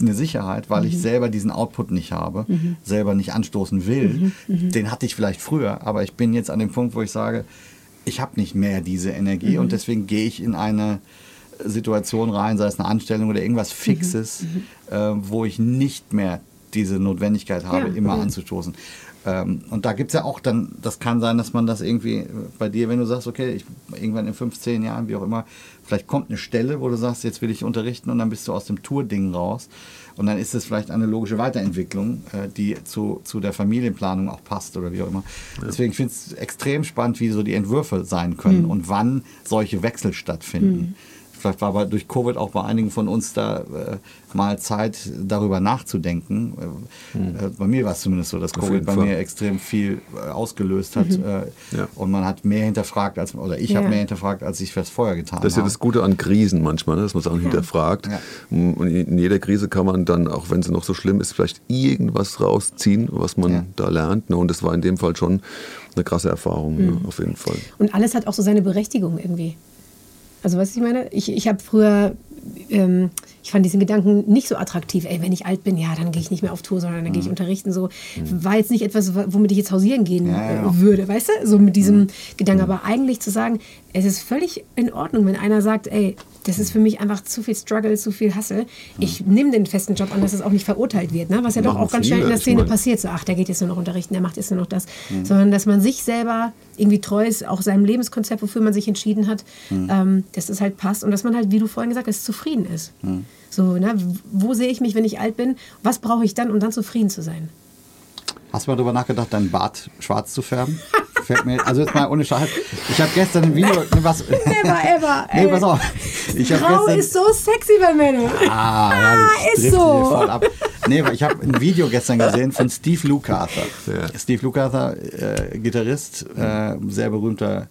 eine Sicherheit, weil ich selber diesen Output nicht habe, selber nicht anstoßen will. Den hatte ich vielleicht früher, aber ich bin jetzt an dem Punkt, wo ich sage, ich habe nicht mehr diese Energie und deswegen gehe ich in eine Situation rein, sei es eine Anstellung oder irgendwas Fixes, äh, wo ich nicht mehr diese Notwendigkeit habe, Ja, immer ja. anzustoßen. Ähm, und da gibt es ja auch dann, das kann sein, dass man das irgendwie äh, bei dir, wenn du sagst, okay, ich, irgendwann in 15 Jahren, wie auch immer, vielleicht kommt eine Stelle, wo du sagst, jetzt will ich unterrichten und dann bist du aus dem Tour-Ding raus. Und dann ist es vielleicht eine logische Weiterentwicklung, äh, die zu, zu der Familienplanung auch passt oder wie auch immer. Deswegen finde ich es extrem spannend, wie so die Entwürfe sein können und wann solche Wechsel stattfinden. Vielleicht war aber durch Covid auch bei einigen von uns da äh, mal Zeit, darüber nachzudenken. Äh, bei mir war es zumindest so, dass Auf Covid bei Fall. mir extrem viel äh, ausgelöst hat. Äh, Ja. Und man hat mehr hinterfragt, als, oder ich Ja. habe mehr hinterfragt, als ich das vorher getan Das ist ja habe. das Gute an Krisen manchmal, ne, dass man Sachen hinterfragt. Ja. Und in jeder Krise kann man dann, auch wenn sie noch so schlimm ist, vielleicht irgendwas rausziehen, was man Ja. da lernt. Ne? Und das war in dem Fall schon eine krasse Erfahrung, Mhm. ne? auf jeden Fall. Und alles hat auch so seine Berechtigung irgendwie. Also, was ich meine? Ich, ich habe früher ähm, ich fand diesen Gedanken nicht so attraktiv. Ey, wenn ich alt bin, ja, dann gehe ich nicht mehr auf Tour, sondern dann gehe ich Mhm. unterrichten. So war jetzt nicht etwas, womit ich jetzt hausieren gehen Ja, ja. äh, würde, weißt du? So mit diesem Mhm. Gedanken. Aber eigentlich zu sagen, es ist völlig in Ordnung, wenn einer sagt, ey, das ist für mich einfach zu viel Struggle, zu viel Hassel. Ich nehme den festen Job an, dass es auch nicht verurteilt wird, ne? was ja doch auch ganz schnell in der Szene passiert. So, ach, der geht jetzt nur noch unterrichten, der macht jetzt nur noch das. Sondern, dass man sich selber irgendwie treu ist, auch seinem Lebenskonzept, wofür man sich entschieden hat, ähm, dass es halt passt und dass man halt, wie du vorhin gesagt hast, zufrieden ist. So, ne? Wo sehe ich mich, wenn ich alt bin? Was brauche ich dann, um dann zufrieden zu sein? Hast du mal darüber nachgedacht, deinen Bart schwarz zu färben? Fällt mir, also jetzt mal ohne Scheiß. Ich habe gestern ein Video. Nee, was, Never ever. nee, pass auf. Ich Grau gestern, ist so sexy bei Männern. Ah, ja, das ist so. voll ab. Nee, ich habe ein Video gestern gesehen von Steve Lukather. Ja. Steve Lukather, äh, Gitarrist, äh, sehr berühmter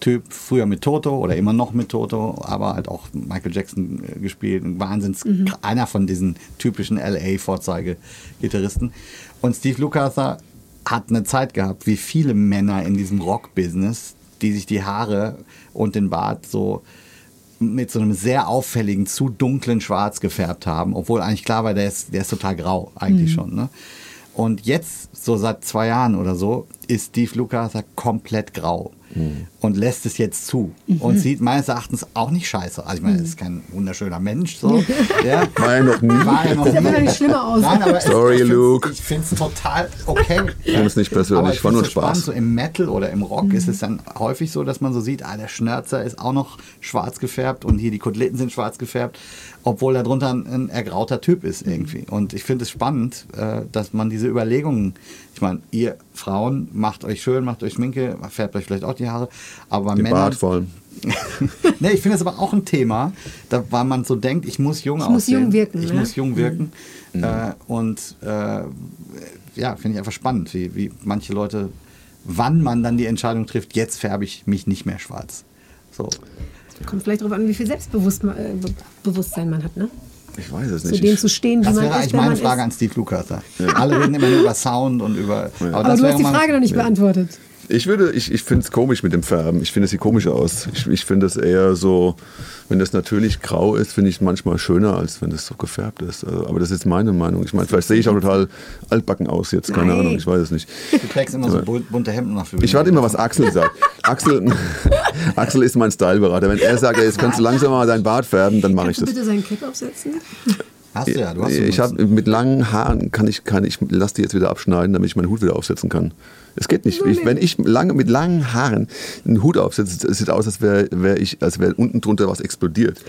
Typ, früher mit Toto oder immer noch mit Toto, aber halt auch Michael Jackson äh, gespielt. Ein Wahnsinns, einer von diesen typischen LA-Vorzeige-Gitarristen. Und Steve Lukather hat eine Zeit gehabt, wie viele Männer in diesem Rock-Business, die sich die Haare und den Bart so mit so einem sehr auffälligen, zu dunklen Schwarz gefärbt haben, obwohl eigentlich klar war, der ist, der ist total grau, eigentlich schon. Ne? Und jetzt, so seit zwei Jahren oder so, ist Steve Lukather komplett grau und lässt es jetzt zu und sieht meines Erachtens auch nicht scheiße. Also ich meine, er ist kein wunderschöner Mensch, so. ja. War ja noch nie. War er noch Sieht aber nie. nicht schlimmer aus. Nein, aber Sorry, ich, ich Luke. Find's, ich finde es total okay. Ich nehme es nicht persönlich, war nur Spaß. spannend, so im Metal oder im Rock ist es dann häufig so, dass man so sieht, ah, der Schnörzer ist auch noch schwarz gefärbt und hier die Koteletten sind schwarz gefärbt, obwohl darunter ein, ein ergrauter Typ ist irgendwie. Und ich finde es spannend, äh, dass man diese Überlegungen, ich meine, ihr Frauen macht euch schön, macht euch Schminke, färbt euch vielleicht auch die Haare, aber bei Den Männern Bart vor allem. nee, ich finde es aber auch ein Thema, da, weil man so denkt, ich muss jung Ich muss aussehen. jung wirken, Ich ne? muss jung wirken. Äh, und äh, ja, finde ich einfach spannend, wie, wie manche Leute, wann man dann die Entscheidung trifft, jetzt färbe ich mich nicht mehr schwarz. So. Kommt vielleicht darauf an, wie viel Selbstbewusstsein äh, man hat, ne? Ich weiß es Zu nicht. dem Ich, zu stehen, wie Das man wäre ist, eigentlich meine Frage ist. an Steve Lukather. Alle reden immer nur über Sound und über. Aber, Aber das du hast die Frage noch nicht beantwortet. Ich würde, ich, ich finde es komisch mit dem Färben. Ich finde, es sieht komisch aus. Ich, ich finde es eher so, wenn das natürlich grau ist, finde ich es manchmal schöner, als wenn es so gefärbt ist. Also, Aber das ist jetzt meine Meinung. Ich meine, vielleicht sehe ich auch total altbacken aus jetzt. Keine Nein. Ahnung, ich weiß es nicht. Du trägst immer so bun- bunte Hemden noch für Ich warte immer, was Axel sagt. Axel, Axel ist mein Styleberater. Wenn er sagt, jetzt kannst du langsam mal deinen Bart färben, dann mache ich Kannst du das. bitte seinen Cap aufsetzen? Hast du ja, du hast ich habe mit langen Haaren kann ich kann ich lass die jetzt wieder abschneiden, damit ich meinen Hut wieder aufsetzen kann. Es geht nicht. Ich, wenn ich lange mit langen Haaren einen Hut aufsetze, es sieht aus, als wäre wär ich, als wäre unten drunter was explodiert.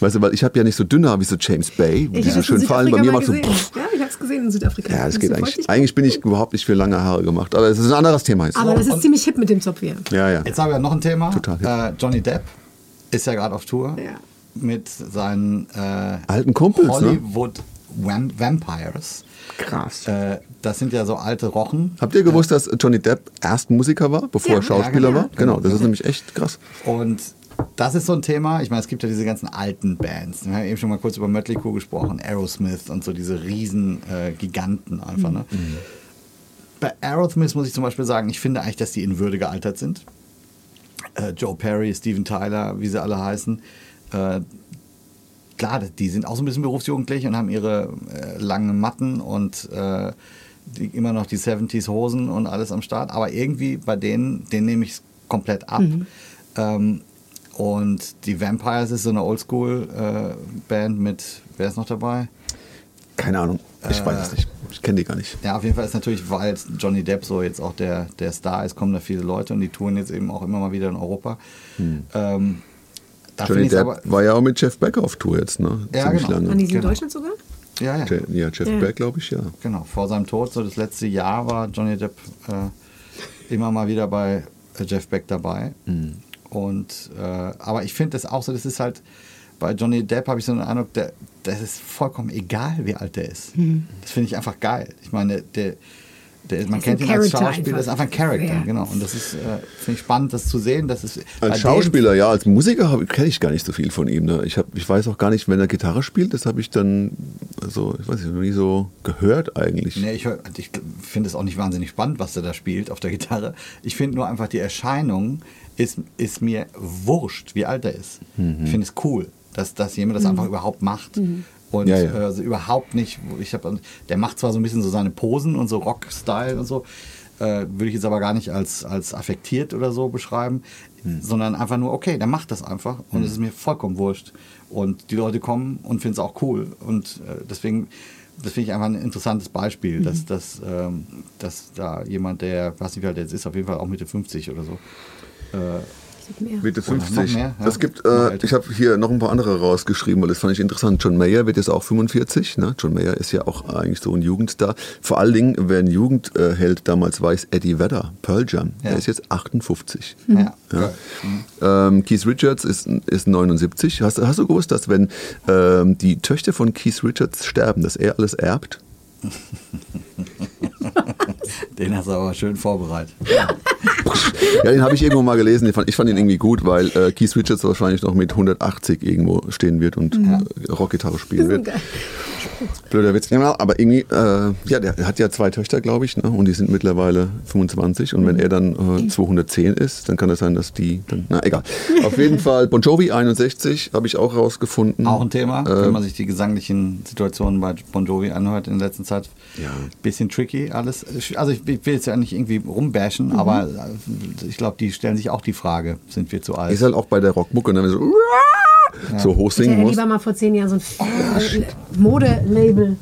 Weißt du, weil ich habe ja nicht so dünne Haare wie so James Bay, die Ich so habe schön in fallen. Bei mir mal macht so. gesehen. Ja, ich habe es gesehen in Südafrika. Ja, das Ist geht so eigentlich. Eigentlich bin ich überhaupt nicht für lange Haare gemacht, aber es ist ein anderes Thema jetzt. Aber das ist ziemlich hip mit dem Zopf hier. ja, ja. Jetzt haben wir noch ein Thema. Total hip. Äh, Johnny Depp ist ja gerade auf Tour Ja. mit seinen äh, Alten Kumpels, ne? Hollywood Vam Vampires. Krass. Äh, das sind ja so alte Rochen. Habt ihr gewusst, dass Johnny Depp erst Musiker war, bevor Ja. er Schauspieler Ja, genau. war? Genau, das ist nämlich echt krass. Und das ist so ein Thema. Ich meine, es gibt ja diese ganzen alten Bands. Wir haben eben schon mal kurz über Mötley Crüe gesprochen, Aerosmith und so diese riesen äh, Giganten einfach. Ne? Bei Aerosmith muss ich zum Beispiel sagen, ich finde eigentlich, dass die in Würde gealtert sind. Äh, Joe Perry, Steven Tyler, wie sie alle heißen. Äh, klar, die sind auch so ein bisschen berufsjugendlich und haben ihre äh, langen Matten und äh, die, immer noch die 70s Hosen und alles am Start. Aber irgendwie bei denen, den nehme ich komplett ab. Ähm, und die Vampires ist so eine Oldschool-Band mit, wer ist noch dabei? Keine Ahnung, ich weiß es nicht. Ich kenne die gar nicht. Ja, auf jeden Fall ist natürlich, weil jetzt Johnny Depp so jetzt auch der, der Star ist, kommen da viele Leute und die touren jetzt eben auch immer mal wieder in Europa. Ähm, da Johnny Depp aber. war ja auch mit Jeff Beck auf Tour jetzt, ne? Ja, Ziemlich genau. An lange. diesem Genau. Deutschland sogar? Ja, ja. Je- Ja, Jeff Ja. Beck, glaube ich, ja. Genau, vor seinem Tod, so das letzte Jahr, war Johnny Depp äh, immer mal wieder bei äh, Jeff Beck dabei. Und, äh, aber ich finde das auch so, das ist halt, bei Johnny Depp habe ich so den Eindruck, der, das ist vollkommen egal, wie alt der ist. Das finde ich einfach geil. Ich meine, der, der, man kennt ihn als Schauspieler, das ist einfach ein. Charakter, Ja. genau. Und das ist, äh, finde ich spannend, das zu sehen. Das ist Als Schauspieler, ja, als Musiker kenne ich gar nicht so viel von ihm. Ne? Ich, hab, ich weiß auch gar nicht, wenn er Gitarre spielt, das habe ich dann, also, ich weiß nicht, noch nie so gehört eigentlich. Nee, ich, ich finde es auch nicht wahnsinnig spannend, was er da spielt auf der Gitarre. Ich finde nur einfach die Erscheinung ist, ist mir wurscht, wie alt er ist. Ich finde es cool. dass, dass jemand das einfach überhaupt macht. Und Ja, ja. äh, also überhaupt nicht, ich hab, der macht zwar so ein bisschen so seine Posen und so Rock-Style und so, äh, würde ich jetzt aber gar nicht als, als affektiert oder so beschreiben, sondern einfach nur, okay, der macht das einfach und es ist mir vollkommen wurscht. Und die Leute kommen und finden es auch cool. Und äh, deswegen, das finde ich einfach ein interessantes Beispiel, dass, dass, ähm, dass da jemand, der, weiß nicht, wie alt der jetzt ist, auf jeden Fall auch Mitte 50 oder so, äh. Mitte Oder noch 50. mehr, ja. Das gibt, äh, ich habe hier noch ein paar andere rausgeschrieben, weil das fand ich interessant. John Mayer wird jetzt auch 45. Ne? John Mayer ist ja auch eigentlich so ein Jugendstar. Vor allen Dingen, wer ein Jugendheld damals war, ist Eddie Vedder, Pearl Jam. Ja. Der ist jetzt 58. ja, Ja. geil. Ähm, Keith Richards ist, ist 79. Hast, hast du gewusst, dass wenn ähm, die Töchter von Keith Richards sterben, dass er alles erbt? Den hast du aber schön vorbereitet. Ja, den habe ich irgendwo mal gelesen. Ich fand, ich fand ihn irgendwie gut, weil äh, Keith Richards wahrscheinlich noch mit 180 irgendwo stehen wird und äh, Rockgitarre spielen wird. Blöder Witz. Ja, aber irgendwie, äh, ja, der hat ja zwei Töchter, glaube ich, ne? und die sind mittlerweile 25. Und wenn er dann äh, 210 ist, dann kann es sein, dass die dann, na egal. Auf jeden Fall, Bon Jovi 61 habe ich auch rausgefunden. Auch ein Thema, Äh, wenn man sich die gesanglichen Situationen bei Bon Jovi anhört in letzter Zeit. Ja. Bisschen tricky alles. Also ich will jetzt ja nicht irgendwie rumbashen, Mhm. aber äh, ich glaube, die stellen sich auch die Frage, sind wir zu alt? ist halt auch bei der Rockmucke, ne? wenn du so, so hoch Ich hätte singen ja musst. lieber mal vor zehn Jahren so ein äh, Modelabel.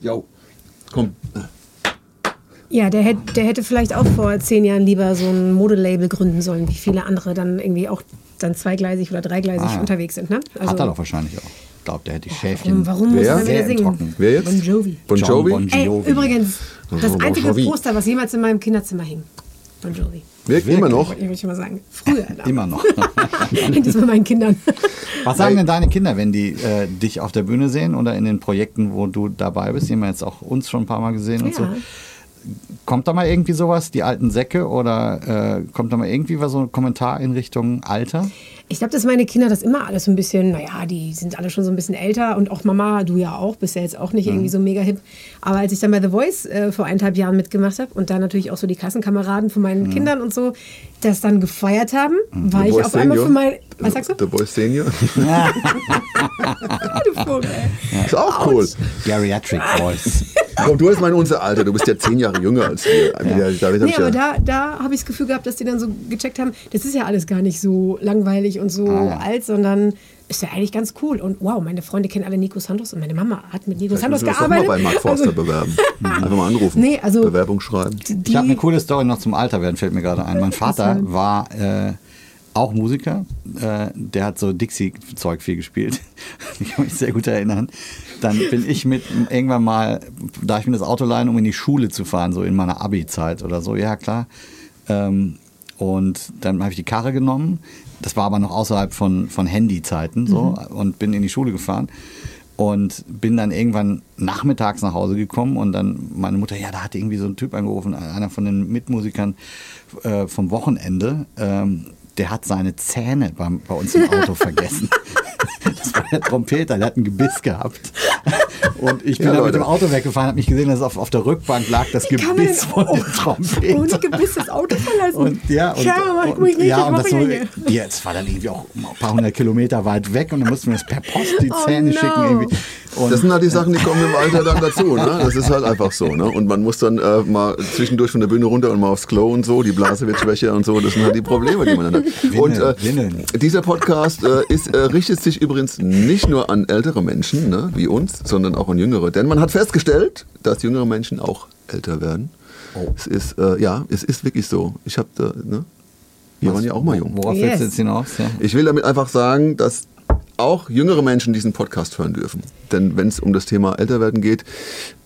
Jo. Komm. Ja, der hätte, der hätte vielleicht auch vor zehn Jahren lieber so ein Modelabel gründen sollen, wie viele andere dann irgendwie auch dann zweigleisig oder dreigleisig Ah, ja. unterwegs sind. Ne? Hat er doch wahrscheinlich auch. Ich glaube, der hätte die Schäfchen. Warum, warum muss er dann wieder singen? trocken. Wer jetzt? Bon Jovi. Bon Jovi? Bon Ey, Jovi. übrigens, das Bon einzige. Poster, was jemals in meinem Kinderzimmer hing. Bon Jovi. Wirkt immer noch. Ich mal sagen. Früher. da. Immer noch. Hängt das bei meinen Kindern. Was sagen denn deine Kinder, wenn die äh, dich auf der Bühne sehen oder in den Projekten, wo du dabei bist? Die haben ja jetzt auch uns schon ein paar Mal gesehen und so. Kommt da mal irgendwie sowas, die alten Säcke, oder äh, kommt da mal irgendwie was so ein Kommentar in Richtung Alter? Ich glaube, dass meine Kinder das immer alles so ein bisschen, naja, die sind alle schon so ein bisschen älter und auch Mama, du ja auch, bist ja jetzt auch nicht irgendwie so mega hip. Aber als ich dann bei The Voice äh, vor eineinhalb Jahren mitgemacht habe und da natürlich auch so die Klassenkameraden von meinen Kindern und so das dann gefeiert haben, war The ich Boys auf einmal Senior? für mein. Was sagst du? The Boy Senior. Du Vogel, ey. Ist auch cool. Geriatric Boys. Komm, du bist mein unser Alter. Du bist ja zehn Jahre jünger als wir. Ja. Hab Nee, aber ja, da, da habe ich das Gefühl gehabt, dass die dann so gecheckt haben, das ist ja alles gar nicht so langweilig und so Ah, ja. alt, sondern ist ja eigentlich ganz cool. Und wow, meine Freunde kennen alle Nico Santos und meine Mama hat mit Nico Vielleicht Santos wir das doch mal gearbeitet. bei Mark Forster Also, bewerben. Einfach mal anrufen. Nee, also- Bewerbung schreiben. die, Ich habe eine coole Story noch zum Alter werden, fällt mir gerade ein. Mein Vater war äh, auch Musiker. Äh, der hat so Dixie-Zeug viel gespielt. ich kann mich sehr gut erinnern. Dann bin ich mit irgendwann mal, da ich mir das Auto leihen, um in die Schule zu fahren, so in meiner Abi-Zeit oder so. Ja, klar. Ähm, und dann habe ich die Karre genommen. Das war aber noch außerhalb von, von Handy-Zeiten so und bin in die Schule gefahren. Und bin dann irgendwann nachmittags nach Hause gekommen und dann meine Mutter, ja, da hat irgendwie so ein Typ angerufen, einer von den Mitmusikern äh, vom Wochenende, ähm, der hat seine Zähne beim, bei uns im Auto vergessen. Das war der Trompeter, der hat ein Gebiss gehabt. Und ich bin Ja, dann mit Leute. dem Auto weggefahren, habe mich gesehen, dass auf, auf der Rückbank lag das Wie kann man Gebiss denn von dem ohne Trompeter. Gebiss das Auto verlassen? Und ja, und, Schau mal, und, richtig, ja, und das, so, ja, das war dann irgendwie auch ein paar hundert Kilometer weit weg und dann mussten wir das per Post die Oh Zähne no. schicken irgendwie. Und Das sind halt die Sachen, die kommen im Alter dann dazu. Ne? Das ist halt einfach so. Ne? Und man muss dann äh, mal zwischendurch von der Bühne runter und mal aufs Klo und so. Die Blase wird schwächer und so. Das sind halt die Probleme, die man dann hat. Und äh, dieser Podcast äh, ist, äh, richtet sich übrigens nicht nur an ältere Menschen, ne, wie uns, sondern auch an jüngere. Denn man hat festgestellt, dass jüngere Menschen auch älter werden. Oh. Es ist, äh, ja, es ist wirklich so. Ich habe, äh, ne? Wir waren ja auch mal jung. Worauf Yes. willst du jetzt hinaus? Ja. Ich will damit einfach sagen, dass auch jüngere Menschen diesen Podcast hören dürfen. Denn wenn es um das Thema Älterwerden geht,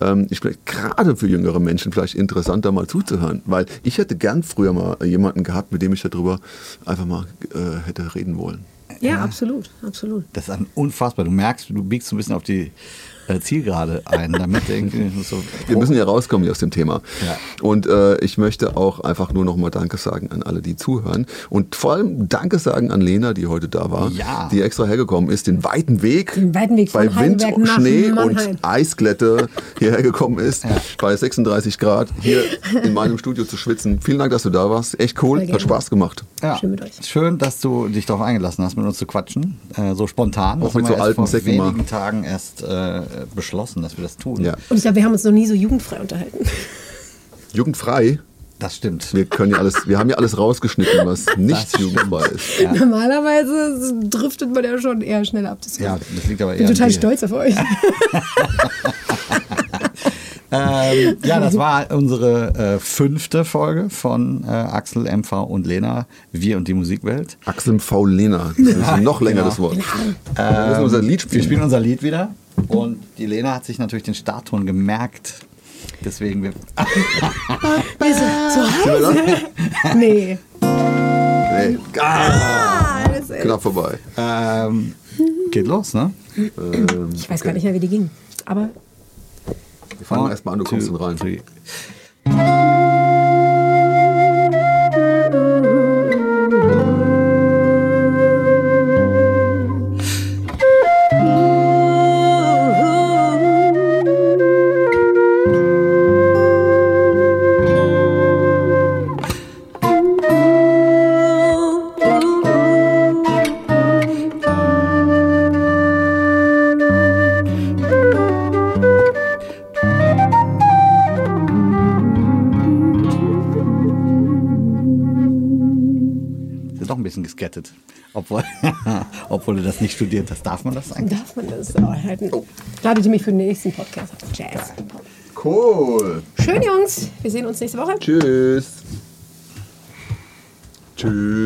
ähm, ist vielleicht gerade für jüngere Menschen vielleicht interessanter mal zuzuhören. Weil ich hätte gern früher mal jemanden gehabt, mit dem ich darüber einfach mal äh, hätte reden wollen. ja, absolut, absolut. Das ist ein unfassbar. Du merkst, du biegst so ein bisschen auf die Zielgerade ein, damit irgendwie so. Wir müssen ja rauskommen hier aus dem Thema. Ja. Und äh, ich möchte auch einfach nur noch mal Danke sagen an alle, die zuhören. Und vor allem Danke sagen an Lena, die heute da war, Ja. die extra hergekommen ist, den weiten Weg, Den weiten Weg bei Wind, Heidelberg nach Schnee und Eisglätte hierher gekommen ist, bei 36 Grad hier in meinem Studio zu schwitzen. Vielen Dank, dass du da warst. Echt cool, hat Spaß gemacht. Ja. Schön mit euch. Schön, dass du dich darauf eingelassen hast, mit uns zu quatschen. Äh, so spontan. Auch Das mit so alten vor Säcken mal. wenigen Tagen erst äh, beschlossen, dass wir das tun. Ja. Und ich glaube, wir haben uns noch nie so jugendfrei unterhalten. Jugendfrei. Das stimmt. Wir können ja alles, wir haben ja alles rausgeschnitten, was nicht jugendfrei ist. Ja. Normalerweise driftet man ja schon eher schnell ab. Deswegen Ja, das liegt aber ich bin eher an total stolz auf euch. Ähm, ja, das war unsere äh, fünfte Folge von äh, Axel, MV und Lena, Wir und die Musikwelt. Axel V. Lena. Das ist ein noch längeres genau. Wort. Wir müssen unser Lied Wir spielen. spielen unser Lied wieder und die Lena hat sich natürlich den Startton gemerkt. Deswegen wir. Wir sind zu Hause. Nee. Hey. Ah, Das ist- knapp vorbei. Ähm, geht los, ne? Ähm, Ich weiß gar nicht mehr, wie die ging. Aber wir fangen erstmal an, du kommst dann rein. three. Geskettet. Obwohl, obwohl du das nicht studiert hast. Darf man das eigentlich? darf man das oh, halten? Ladet ihr mich für den nächsten Podcast auf Jazz. Cool. Schön, Jungs. Wir sehen uns nächste Woche. Tschüss. Tschüss.